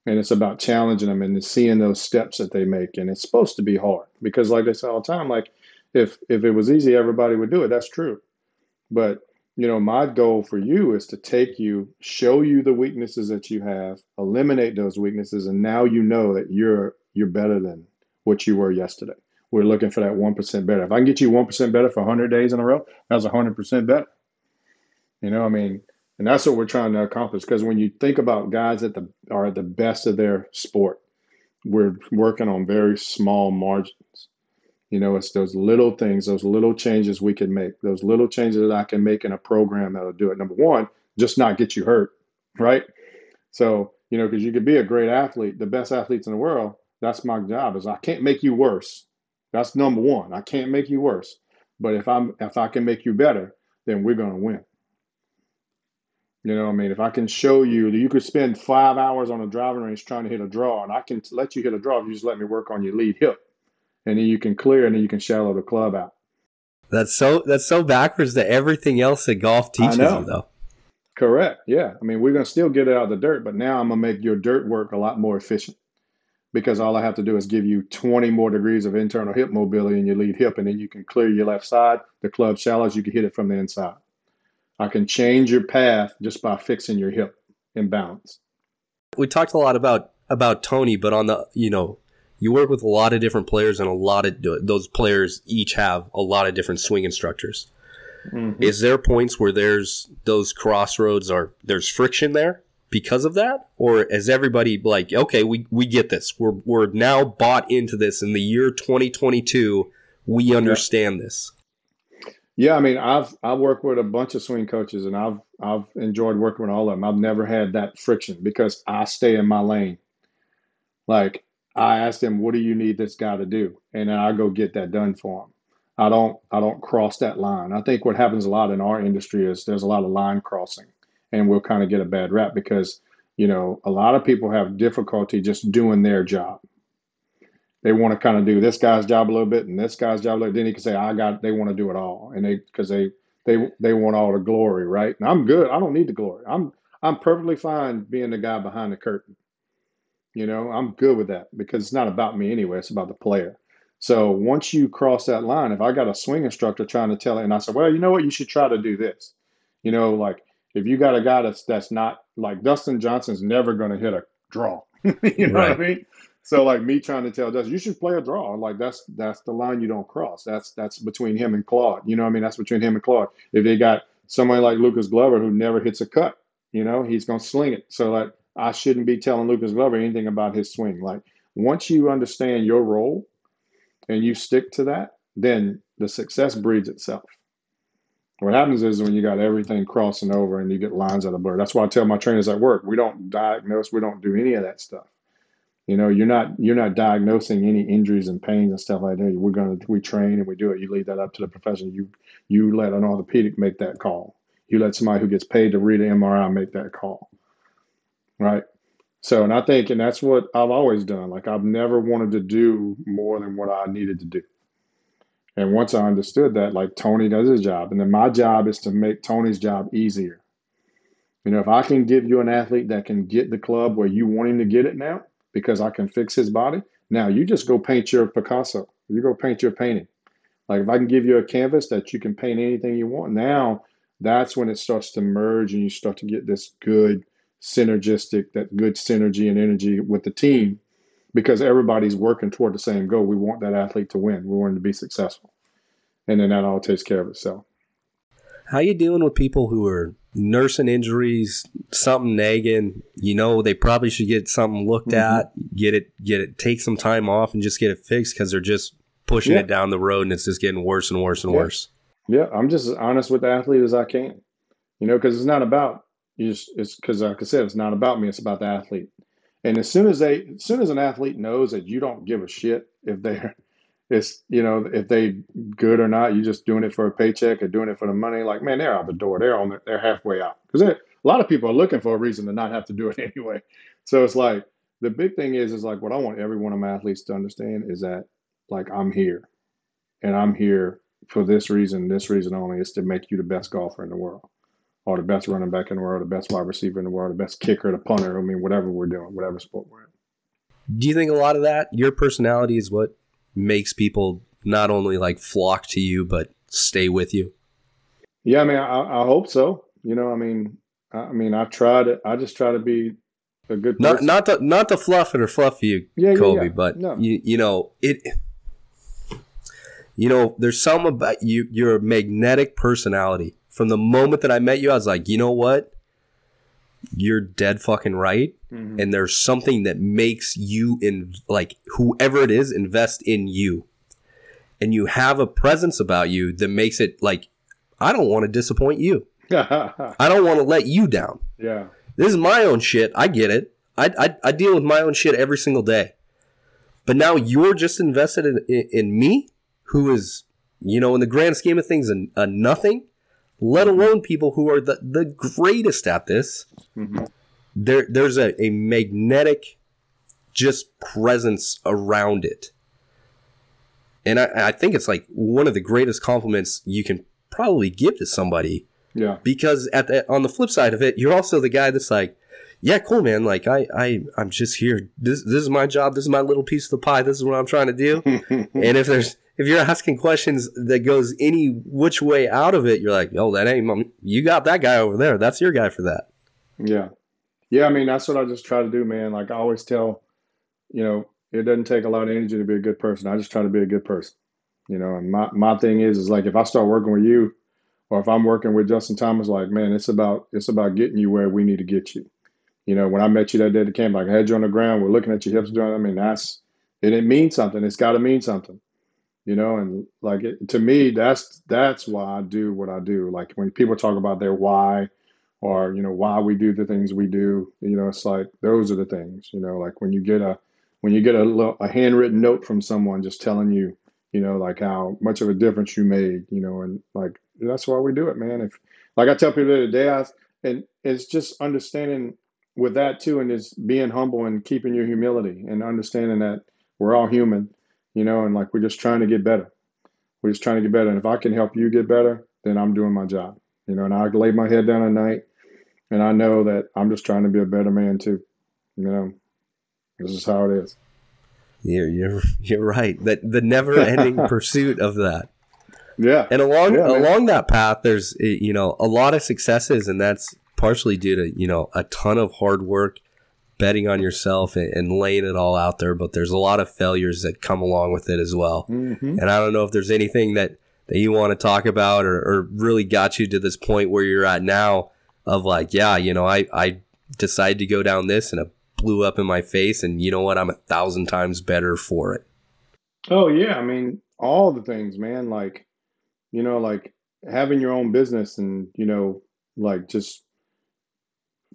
And it's about challenging them and seeing those steps that they make. And it's supposed to be hard because like I say all the time, like if if it was easy, everybody would do it. That's true. But you know, my goal for you is to take you, show you the weaknesses that you have, eliminate those weaknesses, and now you know that you're you're better than what you were yesterday. We're looking for that one percent better. If I can get you one percent better for 100 days in a row, that's hundred percent better. You know, I mean, and that's what we're trying to accomplish. Because when you think about guys that the are at the best of their sport, we're working on very small margins. You know, it's those little things, those little changes we can make, those little changes that I can make in a program that'll do it. Number one, just not get you hurt, right? So, you know, because you could be a great athlete, the best athletes in the world. That's my job. Is I can't make you worse. That's number one. I can't make you worse. But if I'm if I can make you better, then we're gonna win. You know, I mean, if I can show you that you could spend five hours on a driving range trying to hit a draw, and I can let you hit a draw if you just let me work on your lead hip and then you can clear and then you can shallow the club out. That's so that's so backwards to everything else that golf teaches you though. Correct. Yeah. I mean, we're gonna still get it out of the dirt, but now I'm gonna make your dirt work a lot more efficient because all I have to do is give you 20 more degrees of internal hip mobility in your lead hip, and then you can clear your left side. The club shallows, you can hit it from the inside. I can change your path just by fixing your hip imbalance. We talked a lot about about Tony, but on the you know you work with a lot of different players and a lot of those players each have a lot of different swing instructors. Mm-hmm. Is there points where there's those crossroads or there's friction there because of that? Or is everybody like, okay, we, we get this. We're, we're now bought into this in the year 2022. We understand yeah. this. Yeah, I mean, I've I work with a bunch of swing coaches, and I've I've enjoyed working with all of them. I've never had that friction because I stay in my lane. Like I ask them, what do you need this guy to do? And I go get that done for him. I don't I don't cross that line. I think what happens a lot in our industry is there's a lot of line crossing and we'll kind of get a bad rap because, you know, a lot of people have difficulty just doing their job. They want to kind of do this guy's job a little bit and this guy's job a little bit, then he can say, I got they want to do it all. And they because they they they want all the glory, right? And I'm good. I don't need the glory. I'm I'm perfectly fine being the guy behind the curtain. You know, I'm good with that because it's not about me anyway. It's about the player. So once you cross that line, if I got a swing instructor trying to tell it, and I said, well, you know what, you should try to do this. You know, like if you got a guy that's that's not like Dustin Johnson's never going to hit a draw. you know right. what I mean? So like me trying to tell Dustin, you should play a draw. Like that's that's the line you don't cross. That's that's between him and Claude. You know what I mean? That's between him and Claude. If they got somebody like Lucas Glover who never hits a cut, you know, he's gonna sling it. So like I shouldn't be telling Lucas Glover anything about his swing. Like once you understand your role and you stick to that, then the success breeds itself. What happens is when you got everything crossing over and you get lines out of blur. That's why I tell my trainers at work, we don't diagnose, we don't do any of that stuff. You know, you're not you're not diagnosing any injuries and pains and stuff like that. We're gonna we train and we do it. You leave that up to the professional. You you let an orthopedic make that call. You let somebody who gets paid to read an MRI make that call. Right. So, and I think, and that's what I've always done. Like, I've never wanted to do more than what I needed to do. And once I understood that, like, Tony does his job, and then my job is to make Tony's job easier. You know, if I can give you an athlete that can get the club where you want him to get it now, because I can fix his body, now you just go paint your Picasso. You go paint your painting. Like, if I can give you a canvas that you can paint anything you want, now that's when it starts to merge and you start to get this good synergistic, that good synergy and energy with the team because everybody's working toward the same goal. We want that athlete to win. We want him to be successful. And then that all takes care of itself. How you dealing with people who are nursing injuries, something nagging, you know, they probably should get something looked mm-hmm. at, get it, get it, take some time off and just get it fixed because they're just pushing yeah. it down the road and it's just getting worse and worse and yeah. worse. Yeah, I'm just as honest with the athlete as I can, you know, because it's not about you just it's because like I said, it's not about me. It's about the athlete. And as soon as they, as soon as an athlete knows that you don't give a shit if they're, it's you know if they good or not, you're just doing it for a paycheck or doing it for the money. Like man, they're out the door. They're on. The, they're halfway out because a lot of people are looking for a reason to not have to do it anyway. So it's like the big thing is is like what I want every one of my athletes to understand is that like I'm here, and I'm here for this reason, this reason only, is to make you the best golfer in the world or the best running back in the world, the best wide receiver in the world, the best kicker, the punter. I mean, whatever we're doing, whatever sport we're in. Do you think a lot of that, your personality is what makes people not only like flock to you, but stay with you? Yeah, I mean, I, I hope so. You know, I mean, I, I mean, I try to, I just try to be a good person. Not, not the, not the fluff it or fluff you, yeah, Colby, yeah, yeah. but no. you, you know, it, you know, there's something about you, your magnetic personality from the moment that I met you, I was like, you know what? You're dead fucking right. Mm-hmm. And there's something that makes you in like whoever it is invest in you. And you have a presence about you that makes it like, I don't want to disappoint you. I don't want to let you down. Yeah. This is my own shit. I get it. I, I, I deal with my own shit every single day. But now you're just invested in, in, in me, who is, you know, in the grand scheme of things, a, a nothing let alone people who are the, the greatest at this. Mm-hmm. There, there's a, a magnetic just presence around it. And I, I think it's like one of the greatest compliments you can probably give to somebody. Yeah. Because at the, on the flip side of it, you're also the guy that's like, yeah, cool, man. Like I, I, I'm just here. This, this is my job. This is my little piece of the pie. This is what I'm trying to do. and if there's, if you're asking questions that goes any which way out of it, you're like, oh, that ain't you got that guy over there. That's your guy for that. Yeah, yeah. I mean, that's what I just try to do, man. Like I always tell, you know, it doesn't take a lot of energy to be a good person. I just try to be a good person. You know, and my my thing is is like if I start working with you, or if I'm working with Justin Thomas, like man, it's about it's about getting you where we need to get you. You know, when I met you that day at the camp, like I had you on the ground, we're looking at your hips doing. I mean, that's it. It means something. It's got to mean something you know and like it, to me that's that's why i do what i do. Like when people talk about their why or you know why we do the things we do you know it's like those are the things you know like when you get a when you get a, a handwritten note from someone just telling you you know like how much of a difference you made you know and like that's why we do it man. If like i tell people the other day I, and it's just understanding with that too and is being humble and keeping your humility and understanding that we're all human you know, and like we're just trying to get better. We're just trying to get better. And if I can help you get better, then I'm doing my job. You know, and I lay my head down at night and I know that I'm just trying to be a better man too. You know, this is how it is. You're you're you're right. That the never ending pursuit of that. Yeah. And along yeah, along that path, there's eh, you know a lot of successes, and that's partially due to you know a ton of hard work betting on yourself and, and, laying it all out there, but there's a lot of failures that come along with it as well. Mm-hmm. And I don't know if there's anything that, that you want to talk about or, or, really got you to this point where you're at now of like, yeah, you know, I, I decided to go down this and it blew up in my face. And you know what? I'm a thousand times better for it. Oh, yeah. I mean, all the things, man. Like, you know, like having your own business and you know like just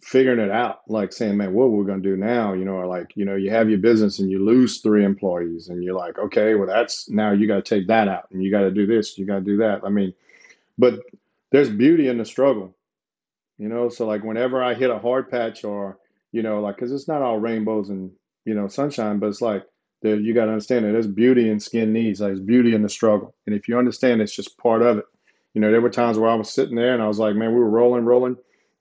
figuring it out like saying man what we're going to do now you know or like you know you have your business and you lose three employees and you're like okay well that's now you got to take that out and you got to do this you got to do that. I mean but there's beauty in the struggle you know? So like whenever i hit a hard patch or you know like because it's not all rainbows and you know sunshine but it's like you got to understand that there's beauty in skin knees like there's beauty in the struggle. And if you understand it's just part of it you know there were times where i was sitting there and i was like man we were rolling rolling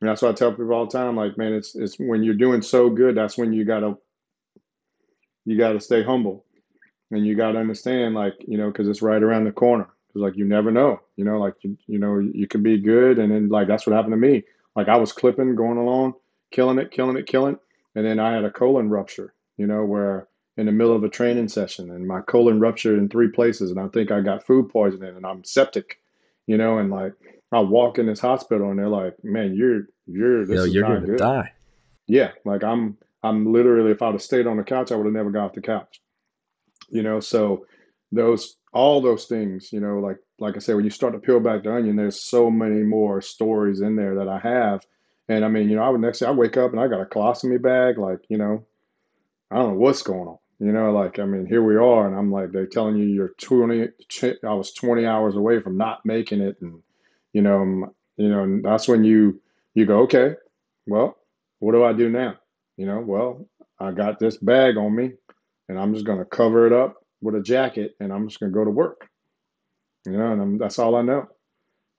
that's what I tell people all the time. Like, man, it's it's when you're doing so good, that's when you gotta you gotta stay humble, and you gotta understand, like, you know, because it's right around the corner. Because like you never know, you know, like you you know you could be good, and then like that's what happened to me. Like I was clipping, going along, killing it, killing it, killing, it, and then I had a colon rupture. You know, where in the middle of a training session, and my colon ruptured in three places, and I think I got food poisoning, and I'm septic. You know, and like I walk in this hospital and they're like, "Man, you're you're this Yo, is you're not gonna good. die." Yeah, like I'm I'm literally if I'd have stayed on the couch, I would have never got off the couch. You know, so those all those things, you know, like like I said, when you start to peel back the onion, there's so many more stories in there that I have. And I mean, you know, I would next day I wake up and I got a colostomy bag, like, you know, I don't know what's going on. You know, like I mean, here we are, and I'm like, they're telling you you're 20. I was 20 hours away from not making it, and you know, you know, that's when you you go, okay, well, what do I do now? You know, well, I got this bag on me, and I'm just going to cover it up with a jacket, and I'm just going to go to work. You know, and I'm, that's all I know.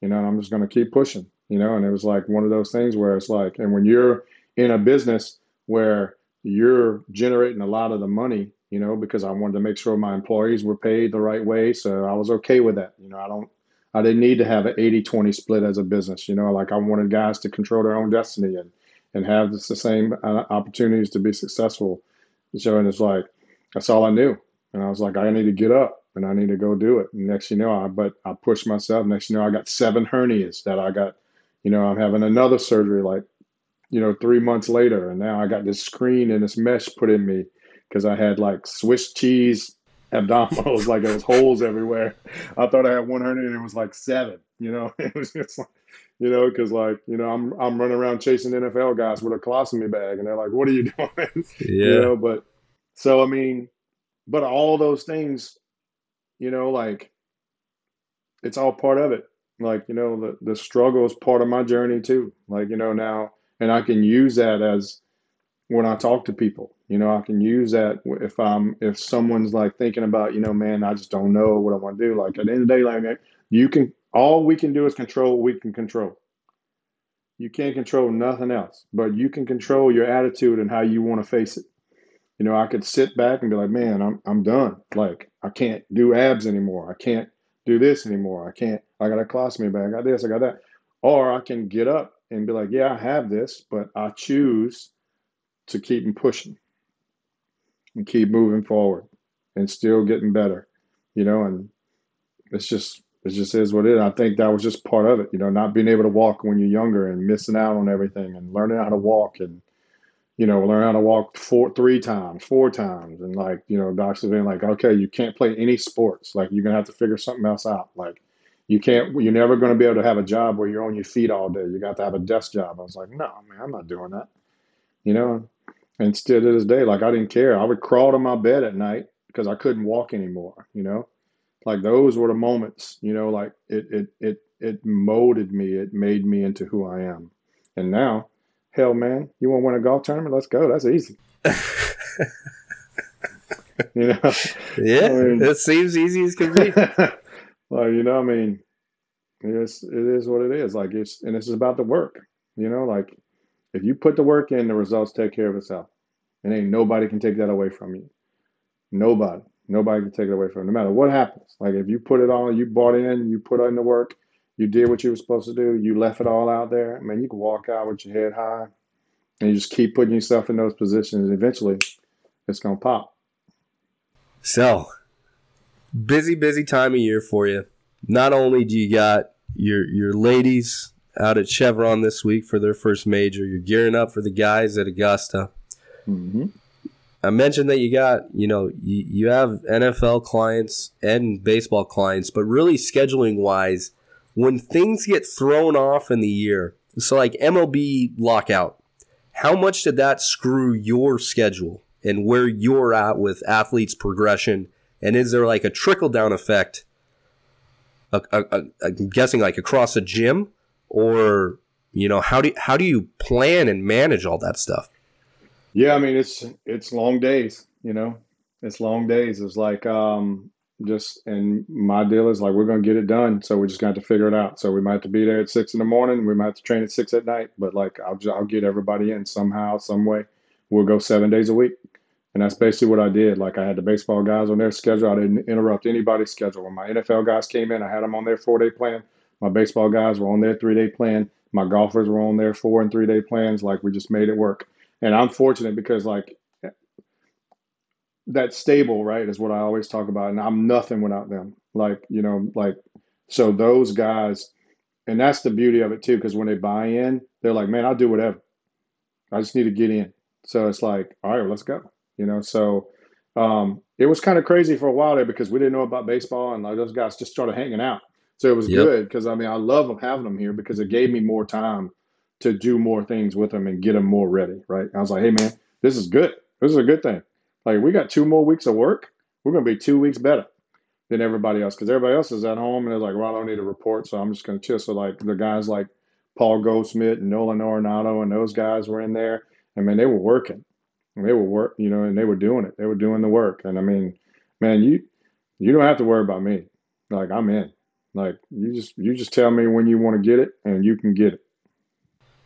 You know, and I'm just going to keep pushing. You know, and it was like one of those things where it's like, and when you're in a business where you're generating a lot of the money, you know, because I wanted to make sure my employees were paid the right way, so I was okay with that. You know, I don't I didn't need to have an 80 20 split as a business. You know, like I wanted guys to control their own destiny and, and have the same uh, opportunities to be successful. So, and it's like, that's all I knew. And I was like, I need to get up and I need to go do it. And next, you know, I, but I pushed myself. Next, you know, I got seven hernias that I got, you know, I'm having another surgery like, you know, three months later. And now I got this screen and this mesh put in me because I had like Swiss cheese abdominals, like there was holes everywhere. I thought I had one hernia and it was like seven. You know, it was just like, you know, because like you know, I'm I'm running around chasing NFL guys with a colostomy bag, and they're like, "What are you doing?" Yeah. you know, but so I mean, but all those things, you know, like it's all part of it. Like you know, the the struggle is part of my journey too. Like you know now, and I can use that as when I talk to people. You know, I can use that if I'm if someone's like thinking about, you know, man, I just don't know what I want to do. Like at the end of the day, like you can all we can do is control what we can control. You can't control nothing else, but you can control your attitude and how you want to face it. You know, I could sit back and be like, man, I'm I'm done. Like I can't do abs anymore. I can't do this anymore. I can't. I got a colostomy bag. I got this. I got that. Or I can get up and be like, yeah, I have this, but I choose to keep them pushing and keep moving forward and still getting better, you know, and it's just it just is what it is. I think that was just part of it, you know, not being able to walk when you're younger and missing out on everything and learning how to walk and you know, learn how to walk four, three times, four times, and like, you know, doctors being like, okay, you can't play any sports. Like, you're gonna have to figure something else out. Like, you can't, you're never gonna be able to have a job where you're on your feet all day. You got to have a desk job. I was like, no, man, I'm not doing that. You know, and still to this day, like I didn't care. I would crawl to my bed at night because I couldn't walk anymore, you know? Like those were the moments, you know, like it it it it molded me, it made me into who I am. And now, hell man, you want to win a golf tournament? Let's go. That's easy. you know? Yeah, I mean, it seems easy as can be. well, you know, I mean, it's it is what it is. Like it's and this is about the work. You know, like if you put the work in, the results take care of itself. And ain't nobody can take that away from you. Nobody. Nobody can take it away from you, no matter what happens. Like if you put it all, you bought in, you put in the work, you did what you were supposed to do, you left it all out there. I mean, you can walk out with your head high and you just keep putting yourself in those positions. Eventually, it's going to pop. So, busy, busy time of year for you. Not only do you got your your ladies out at Chevron this week for their first major. You're gearing up for the guys at Augusta. Mm-hmm. I mentioned that you got, you know, you, you have NFL clients and baseball clients, but really scheduling wise, when things get thrown off in the year, so like MLB lockout, how much did that screw your schedule and where you're at with athletes progression? And is there like a trickle down effect? i I'm guessing like across a gym, or you know how do how do you plan and manage all that stuff? Yeah, I mean it's it's long days. You know, it's long days. It's like um, just and my deal is like we're to get it done. So we're just got to figure it out. So we might have to be there at six in the morning. We might have to train at six at night. But like i'll, I'll get everybody in somehow some way. We'll go seven days a week. And that's basically what i did. Like i had the baseball guys on their schedule. I didn't interrupt anybody's schedule. When my nfl guys came in i had them on their four day plan. My baseball guys were on their three day plan. My golfers were on their four and three day plans. Like we just made it work and i'm fortunate because like that stable, right, is what I always talk about. And I'm nothing without them. Like, you know, like, so those guys, and that's the beauty of it too, because when they buy in, they're like, man, I'll do whatever. I just need to get in. So it's like, all right, well, let's go. You know, so um, it was kind of crazy for a while there because we didn't know about baseball and like those guys just started hanging out. So it was yep. good because I mean, I love having them here because it gave me more time to do more things with them and get them more ready. Right. I was like, hey, man, this is good. This is a good thing. Like we got two more weeks of work. We're going to be two weeks better than everybody else because everybody else is at home and they're like, well, I don't need a report, so I'm just going to chill. So like the guys like Paul Goldschmidt and Nolan Arenado and those guys were in there. I mean, they were working. They were work, you know, and they were doing it. They were doing the work. And I mean, man, you you don't have to worry about me. Like I'm in. Like you just you just tell me when you want to get it and you can get it.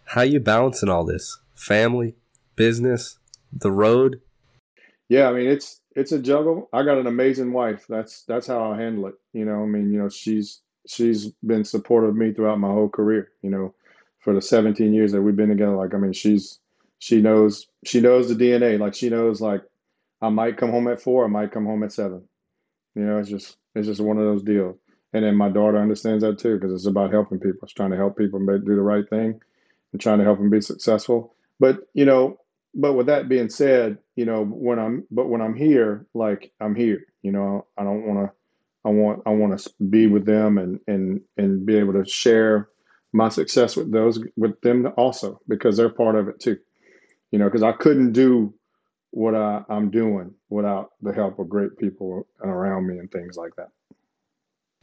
How you balancing all this? Family, business, the road? Yeah, I mean it's it's a juggle. I got an amazing wife. That's that's how I handle it. You know, I mean, you know, she's she's been supportive of me throughout my whole career. You know, for the 17 years that we've been together. Like, I mean, she's she knows she knows the DNA. Like, she knows like I might come home at four, I might come home at seven. You know, it's just it's just one of those deals. And then my daughter understands that too because it's about helping people. It's trying to help people do the right thing and trying to help them be successful. But you know, but with that being said, you know, when I'm but when I'm here, like I'm here, you know, I don't want to. I want I want to be with them and and and be able to share my success with those with them also because they're part of it too. You know, because I couldn't do what I, I'm doing without the help of great people around me and things like that.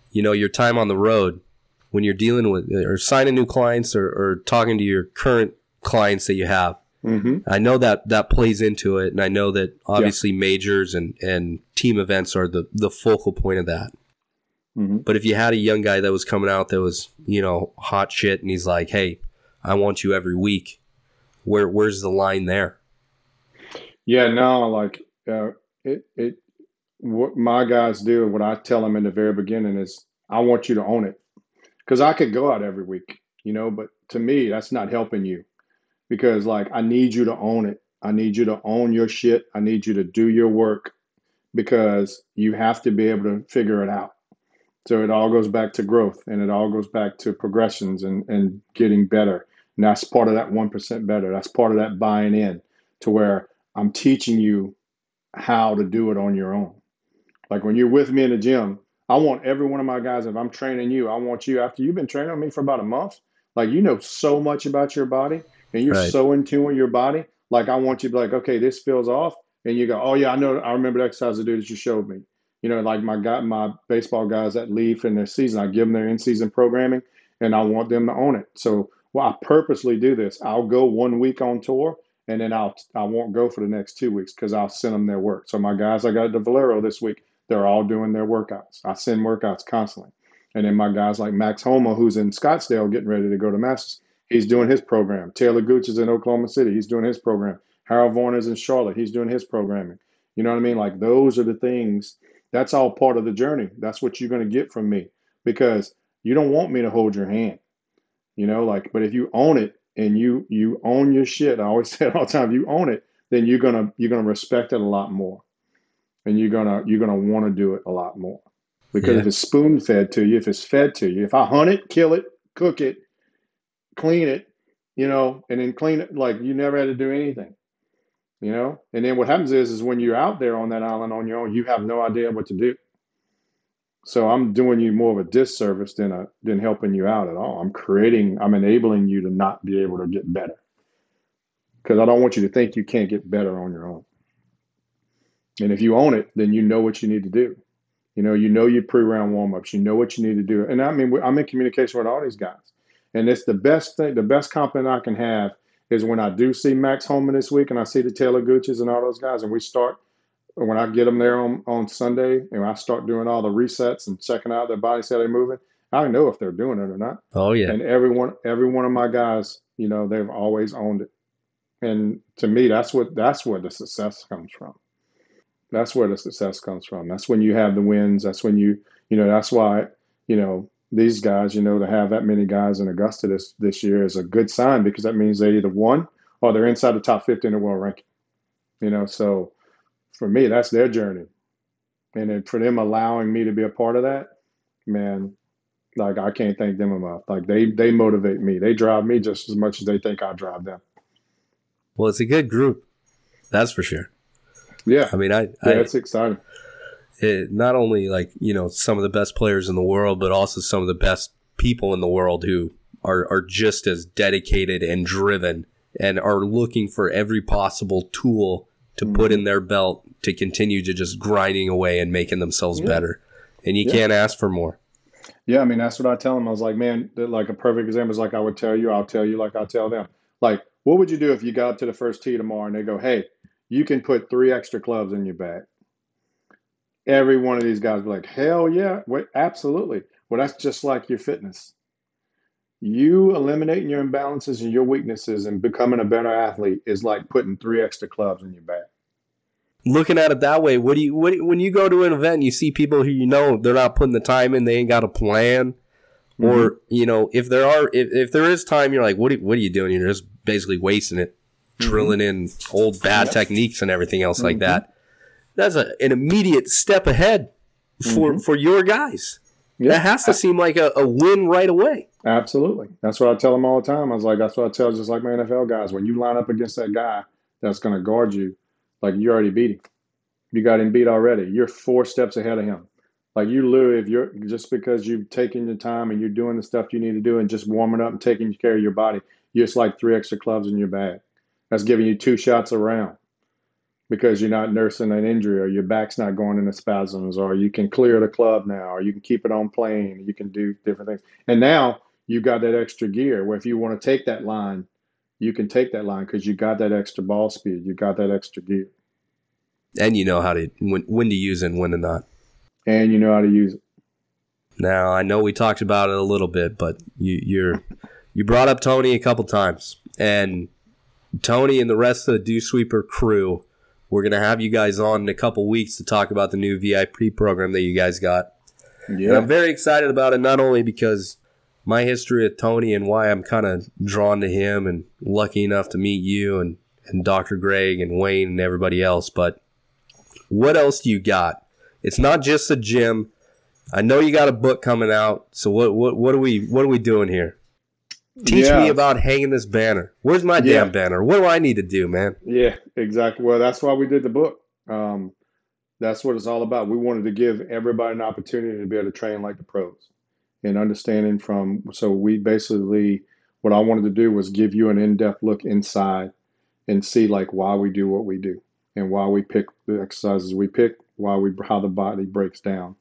You know, your time on the road when you're dealing with or signing new clients or, or talking to your current clients that you have Mm-hmm. I know that that plays into it, and I know that obviously yeah. majors and, and team events are the, the focal point of that. Mm-hmm. But if you had a young guy that was coming out that was you know hot shit, and he's like, "Hey, I want you every week," where where's the line there? Yeah, no, like uh, it it what my guys do, what I tell them in the very beginning is, I want you to own it, because I could go out every week, you know, but to me, that's not helping you because like I need you to own it. I need you to own your shit. I need you to do your work because you have to be able to figure it out. So it all goes back to growth and it all goes back to progressions and, and getting better. And that's part of that 1% better. That's part of that buying in to where I'm teaching you how to do it on your own. Like when you're with me in the gym, I want every one of my guys, if I'm training you, I want you after you've been training me for about a month, like you know so much about your body and you're right. so in tune with your body. Like I want you to be like, okay, this feels off, and you go, oh yeah, I know, I remember the exercise to do that you showed me. You know, like my guy, my baseball guys that leave in their season, I give them their in-season programming, and I want them to own it. So, well, I purposely do this. I'll go one week on tour, and then I'll I won't go for the next two weeks because I'll send them their work. So my guys, I got the Valero this week. They're all doing their workouts. I send workouts constantly. And then my guys like Max Homa, who's in Scottsdale getting ready to go to Masters, He's doing his program. Taylor Gooch is in Oklahoma City. He's doing his program. Harold Varner is in Charlotte. He's doing his programming. You know what I mean? Like those are the things. That's all part of the journey. That's what you're going to get from me because you don't want me to hold your hand. You know, like, but if you own it and you you own your shit, I always say it all the time. You own it, then you're gonna you're gonna respect it a lot more, and you're gonna you're gonna want to do it a lot more. Because yeah. if it's spoon fed to you, if it's fed to you, if I hunt it, kill it, cook it, clean it, you know, and then clean it like you never had to do anything, you know. And then what happens is, is when you're out there on that island on your own, you have no idea what to do. So I'm doing you more of a disservice than a than helping you out at all. I'm creating, I'm enabling you to not be able to get better. Because I don't want you to think you can't get better on your own. And if you own it, then you know what you need to do. You know, you know your pre-round warm-ups. You know what you need to do. And I mean, I'm in communication with all these guys. And it's the best thing, the best compliment I can have is when I do see Max Homa this week and I see the Taylor Gooches and all those guys, and we start when I get them there on, on Sunday and I start doing all the resets and checking out their bodies, how they're moving, I know if they're doing it or not. Oh yeah. And everyone, every one of my guys, you know, they've always owned it. And to me, that's what that's where the success comes from. That's where the success comes from. That's when you have the wins. That's when you, you know, that's why, you know, these guys, you know, to have that many guys in Augusta this this year is a good sign because that means they either won or they're inside the top 50 in the world ranking. You know, so for me, that's their journey. And then for them allowing me to be a part of that, man, like I can't thank them enough. Like they they motivate me. They drive me just as much as they think I drive them. Well, it's a good group. That's for sure. Yeah. I mean, I, Yeah, I it's exciting. it, not only like you know some of the best players in the world, but also some of the best people in the world who are are just as dedicated and driven and are looking for every possible tool to put mm-hmm. in their belt to continue to just grinding away and making themselves Yeah. better. And you Yeah. can't ask for more. Yeah, I mean that's what I tell them. I was like, man, like a perfect example is like I would tell you, I'll tell you like I tell them. Like, what would you do if you got up to the first tee tomorrow and they go, hey, you can put three extra clubs in your bag? Every one of these guys be like, hell yeah, wait, absolutely. Well, that's just like your fitness. You eliminating your imbalances and your weaknesses and becoming a better athlete is like putting three extra clubs in your bag. Looking at it that way, what do you what, when you go to an event and you see people who you know they're not putting the time in, they ain't got a plan, or mm-hmm. you know if there are if, if there is time, you're like, what are, what are you doing? You're just basically wasting it, drilling in old bad Yep. techniques and everything else like Mhm. that. That's a, an immediate step ahead for for your guys. Yeah. That has to seem like a, a win right away. Absolutely. That's what I tell them all the time. I was like, that's what I tell just like my NFL guys. When you line up against that guy that's going to guard you, like you already beat him. You got him beat already. You're four steps ahead of him. Like you literally, if you're just because you've taken the time and you're doing the stuff you need to do and just warming up and taking care of your body, you're just like three extra clubs in your bag. That's giving you two shots around because you're not nursing an injury or your back's not going into spasms or you can clear the club now or you can keep it on plane. You can do different things. And now you got that extra gear where if you want to take that line, you can take that line because you got that extra ball speed. You got that extra gear And you know how to when, when to use it and when to not. and you know how to use it. Now I know we talked about it a little bit, but you you're you brought up Tony a couple times, and Tony and the rest of the Dew Sweeper crew, we're gonna have you guys on in a couple weeks to talk about the new VIP program that you guys got. Yeah. And I'm very excited about it, not only because my history with Tony and why I'm kind of drawn to him and lucky enough to meet you and, and Dr. Greg and Wayne and everybody else, but what else do you got? It's not just a gym. I know you got a book coming out, so what what what are we what are we doing here? Teach Yeah. me about hanging this banner. Where's my Yeah. damn banner? What do I need to do, man? Yeah, exactly. Well, that's why we did the book. Um, that's what it's all about. We wanted to give everybody an opportunity to be able to train like the pros and understanding from. So we basically, what I wanted to do was give you an in-depth look inside and see like why we do what we do and why we pick the exercises we pick, why we how the body breaks down.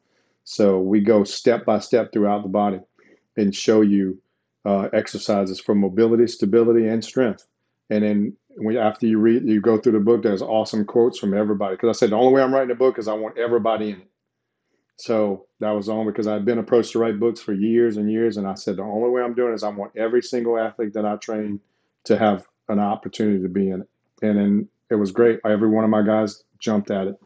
So we go step by step throughout the body and show you uh, exercises for mobility, stability, and strength. And then when after you read, you go through the book. There's awesome quotes from everybody. Because I said the only way I'm writing a book is I want everybody in it. So that was on because I've been approached to write books for years and years, and I said the only way I'm doing it is I want every single athlete that I train to have an opportunity to be in it. And then it was great. Every one of my guys jumped at it,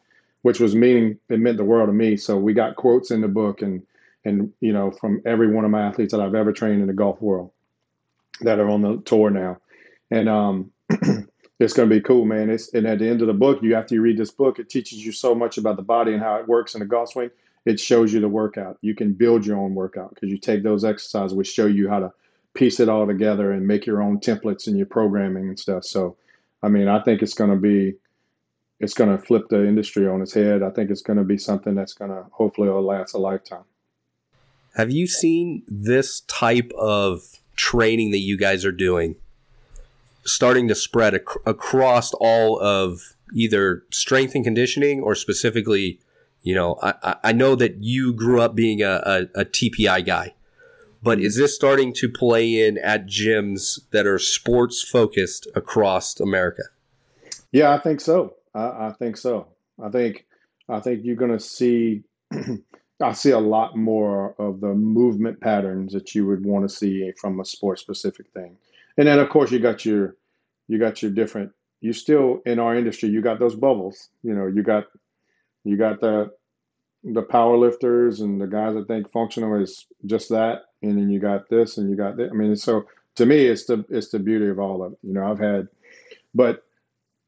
which was meaning it meant the world to me. So we got quotes in the book and and you know from every one of my athletes that I've ever trained in the golf world that are on the tour now, and um, it's going to be cool, man. It's and at the end of the book, you after you read this book, it teaches you so much about the body and how it works in the golf swing. It shows you the workout. You can build your own workout because you take those exercises, which show you how to piece it all together and make your own templates and your programming and stuff. So, I mean, I think it's going to be it's going to flip the industry on its head. I think it's going to be something that's going to hopefully last a lifetime. Have you seen this type of training that you guys are doing starting to spread ac- across all of either strength and conditioning or specifically, you know, I, I know that you grew up being a, a, a TPI guy, but is this starting to play in at gyms that are sports focused across America? Yeah, I think so. I, I think so. I think I think you're going to see. I see a lot more of the movement patterns that you would want to see from a sport specific thing, and then of course you got your you got your different. You still in our industry, you got those bubbles. You know, you got you got the the power lifters and the guys that think functional is just that, and then you got this and you got that. I mean, so to me, it's the it's the beauty of all of it. You know, I've had, but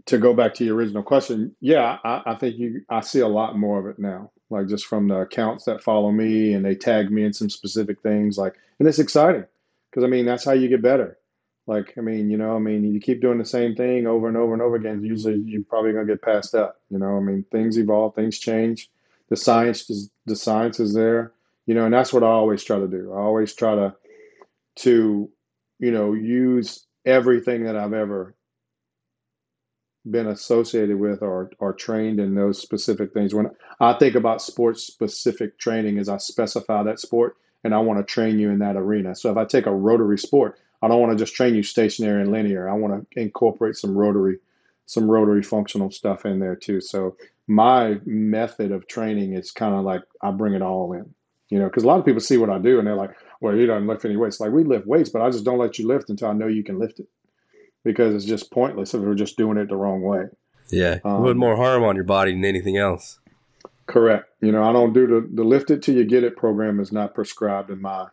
to go back to your original question, yeah, I, I, think you I see a lot more of it now. Like just from the accounts that follow me and they tag me in some specific things, like and it's exciting because I mean that's how you get better. Like I mean, you know, I mean you keep doing the same thing over and over and over again, usually you're probably gonna get passed up. You know, I mean things evolve, things change. The science is the science is there, you know, and that's what I always try to do. I always try to to, you know, use everything that I've ever been associated with or, or trained in those specific things. When I think about sports specific training, is I specify that sport and I want to train you in that arena. So if I take a rotary sport, I don't want to just train you stationary and linear. I want to incorporate some rotary, some rotary functional stuff in there too. So my method of training is kind of like I bring it all in, you know, because a lot of people see what I do and they're like, well, you don't lift any weights. Like we lift weights, but I just don't let you lift until I know you can lift it because it's just pointless if we're just doing it the wrong way. Yeah, um, put more harm on your body than anything else. Correct. You know, I don't do the the lift it till you get it program is not prescribed in my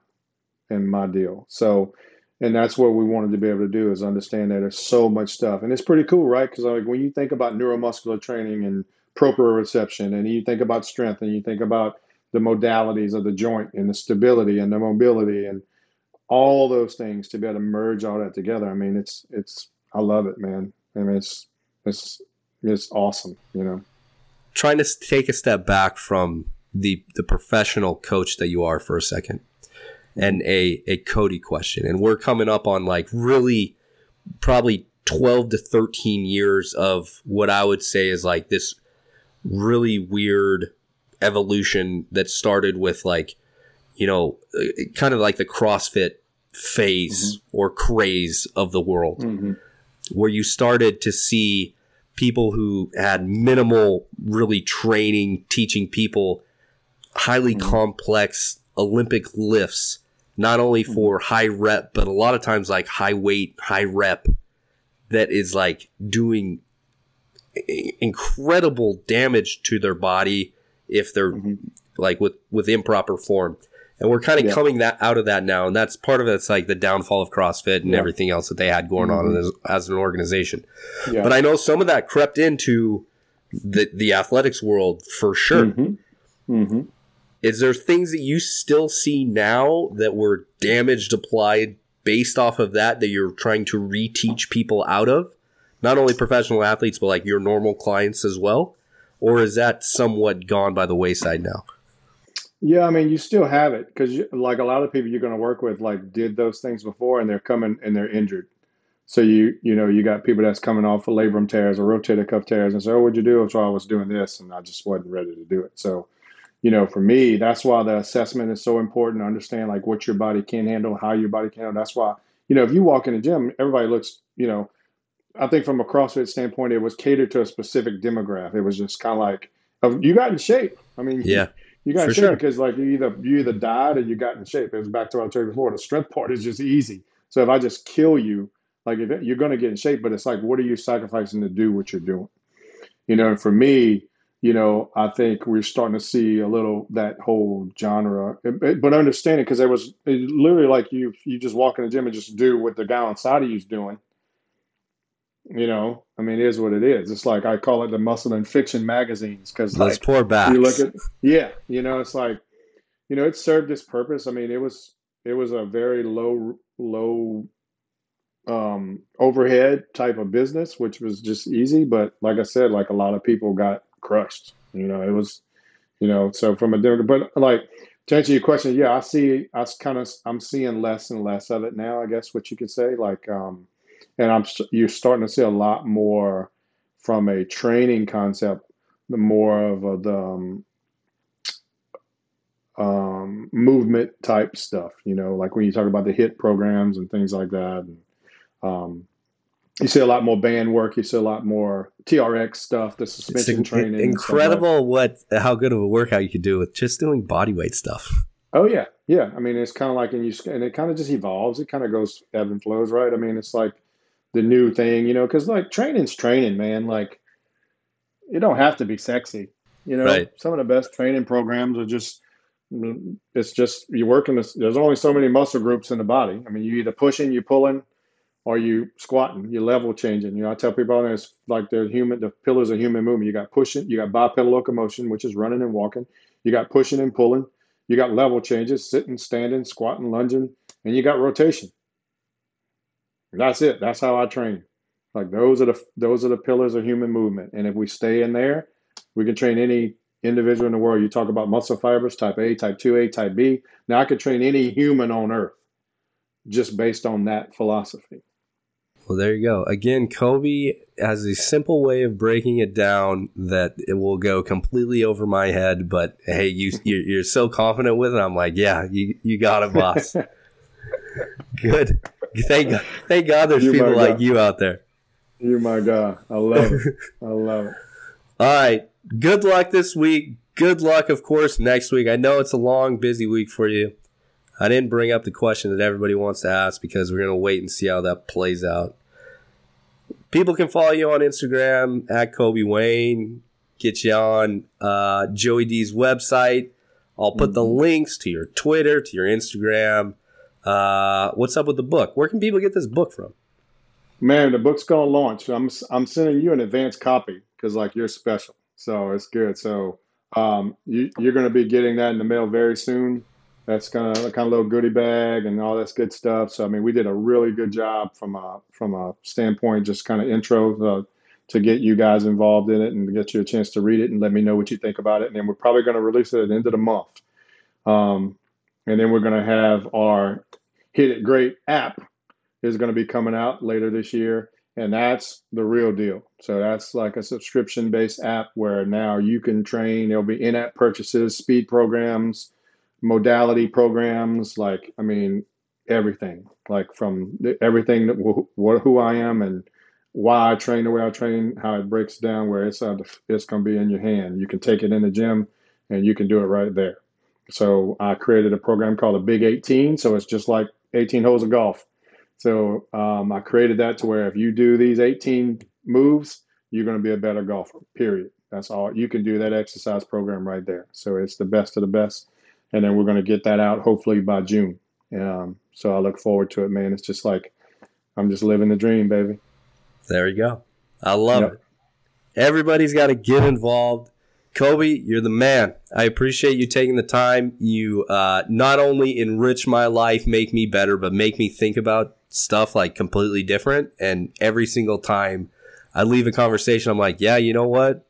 in my deal. So, and that's what we wanted to be able to do is understand that there's so much stuff, and it's pretty cool, right? Because like when you think about neuromuscular training and proprioception, and you think about strength, and you think about the modalities of the joint and the stability and the mobility and all those things to be able to merge all that together. I mean, it's it's I love it, man. I mean, it's it's it's awesome, you know. Trying to take a step back from the the professional coach that you are for a second, and a a Cody question, and we're coming up on like really probably twelve to thirteen years of what I would say is like this really weird evolution that started with like you know uh, kind of like the CrossFit phase mm-hmm. or craze of the world, mm-hmm. where you started to see people who had minimal really training, teaching people highly mm-hmm. complex Olympic lifts, not only mm-hmm. for high rep, but a lot of times like high weight, high rep that is like doing incredible damage to their body if they're mm-hmm. like with with improper form and we're kind of yeah. coming that out of that now, and that's part of it's like the downfall of CrossFit and yeah. everything else that they had going mm-hmm. on as, as, an organization. Yeah. But I know some of that crept into the the athletics world for sure. Mm-hmm. Mm-hmm. Is there things that you still see now that were damaged applied based off of that that you're trying to reteach people out of? Not only professional athletes, but like your normal clients as well? Or is that somewhat gone by the wayside now? Yeah, I mean, you still have it because, like a lot of people you're going to work with, like did those things before, and they're coming and they're injured. So you, you know, you got people that's coming off of labrum tears or rotator cuff tears, and say, "Oh, what'd you do?" So I was doing this, and I just wasn't ready to do it. So, you know, for me, that's why the assessment is so important to understand, like what your body can handle, how your body can handle. That's why, you know, if you walk in the gym, everybody looks, you know, I think from a CrossFit standpoint, it was catered to a specific demographic. It was just kind of like, you got in shape. I mean, yeah you got in shape sure. because like you either you either died or you got in shape. It was back to what I told you before. The strength part is just easy. So if I just kill you, like if it, you're going to get in shape, but it's like, what are you sacrificing to do what you're doing? You know, and for me, you know, I think we're starting to see a little that whole genre, but understand it because there was literally like you you just walk in the gym and just do what the guy on side of you's doing you know, I mean, it is what it is. It's like I call it the muscle and fiction magazines because those like, poor backs. You look at, yeah, you know, it's like, you know, it served its purpose. I mean, it was it was a very low low um, overhead type of business, which was just easy. But like I said, like a lot of people got crushed. You know, it was, you know, so from a different, but like to answer your question, yeah, I see, I kind of, I'm seeing less and less of it now. I guess what you could say, like, um, and I'm you're starting to see a lot more from a training concept, the more of a, the um, um, movement type stuff. You know, like when you talk about the HIIT programs and things like that. And, um, you see a lot more band work. You see a lot more TRX stuff, the suspension it's training. Incredible what how good of a workout you could do with just doing body weight stuff. Oh yeah, yeah. I mean, it's kind of like and you and it kind of just evolves. It kind of goes ebb and flows, right? I mean, it's like the new thing, you know, because like training's training, man. Like it don't have to be sexy, you know. Right. Some of the best training programs are just it's just you're working this there's only so many muscle groups in the body i mean you either pushing you're pulling or you squatting you're level changing you know i tell people it's like the human the pillars of human movement you got pushing you got bipedal locomotion which is running and walking you got pushing and pulling you got level changes sitting standing squatting lunging and you got rotation that's it that's how i train like those are the those are the pillars of human movement and if we stay in there we can train any individual in the world. You talk about muscle fibers, type A, type 2A, type B. Now, I could train any human on earth just based on that philosophy. Well, there you go. Again, Kobe has a simple way of breaking it down that it will go completely over my head. But hey, you you're, so confident with it. I'm like, yeah, you you got it, boss. Good. Thank God, thank God there's you people like you out there. You my God. I love it. I love it. All right good luck this week. Good luck, of course, next week. I know it's a long, busy week for you. I didn't bring up the question that everybody wants to ask because we're going to wait and see how that plays out. People can follow you on Instagram at Kobe Wayne. Get you on uh, Joey D's website. I'll put mm-hmm. the links to your Twitter, to your Instagram. Uh, what's up with the book? Where can people get this book from? Man, the book's gonna launch. I'm I'm sending you an advance copy because like you're special. So it's good. So um, you, you're to be getting that in the mail very soon. That's kind of kind of little goodie bag and all that's good stuff. So I mean, we did a really good job from a from a standpoint, just kind of intro uh, to get you guys involved in it and to get you a chance to read it and let me know what you think about it. And then we're probably going to release it at the end of the month. Um, and then we're going to have our Hit It Great app is going to be coming out later this year and that's the real deal. So that's like a subscription based app where now you can train. There'll be in app purchases, speed programs, modality programs. Like I mean, everything. Like from everything that wh- who I am and why I train the way I train, how it breaks down. Where it's uh, it's going to be in your hand. You can take it in the gym and you can do it right there. So I created a program called the Big 18. So it's just like 18 holes of golf so um, I created that to where if you do these 18 moves, you're going to be a better golfer, period. That's all. You can do that exercise program right there. So it's the best of the best. And then we're going to get that out hopefully by June. Um, so I look forward to it, man. It's just like I'm just living the dream, baby. There you go. I love yep. it. Everybody's got to get involved. Kobe, you're the man. I appreciate you taking the time. You uh, not only enrich my life, make me better, but make me think about stuff like completely different. And every single time I leave a conversation, I'm like, yeah, you know what?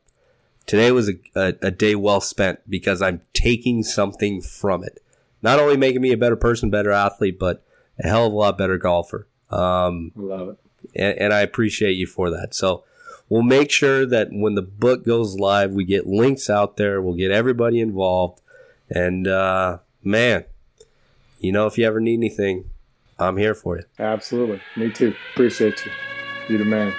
Today was a, a, a day well spent because I'm taking something from it. Not only making me a better person, better athlete, but a hell of a lot better golfer. Um, Love it. And, and I appreciate you for that. So we'll make sure that when the book goes live, we get links out there. We'll get everybody involved. And uh, man, you know, if you ever need anything, I'm here for you. Absolutely. Me too. Appreciate you. You're the man.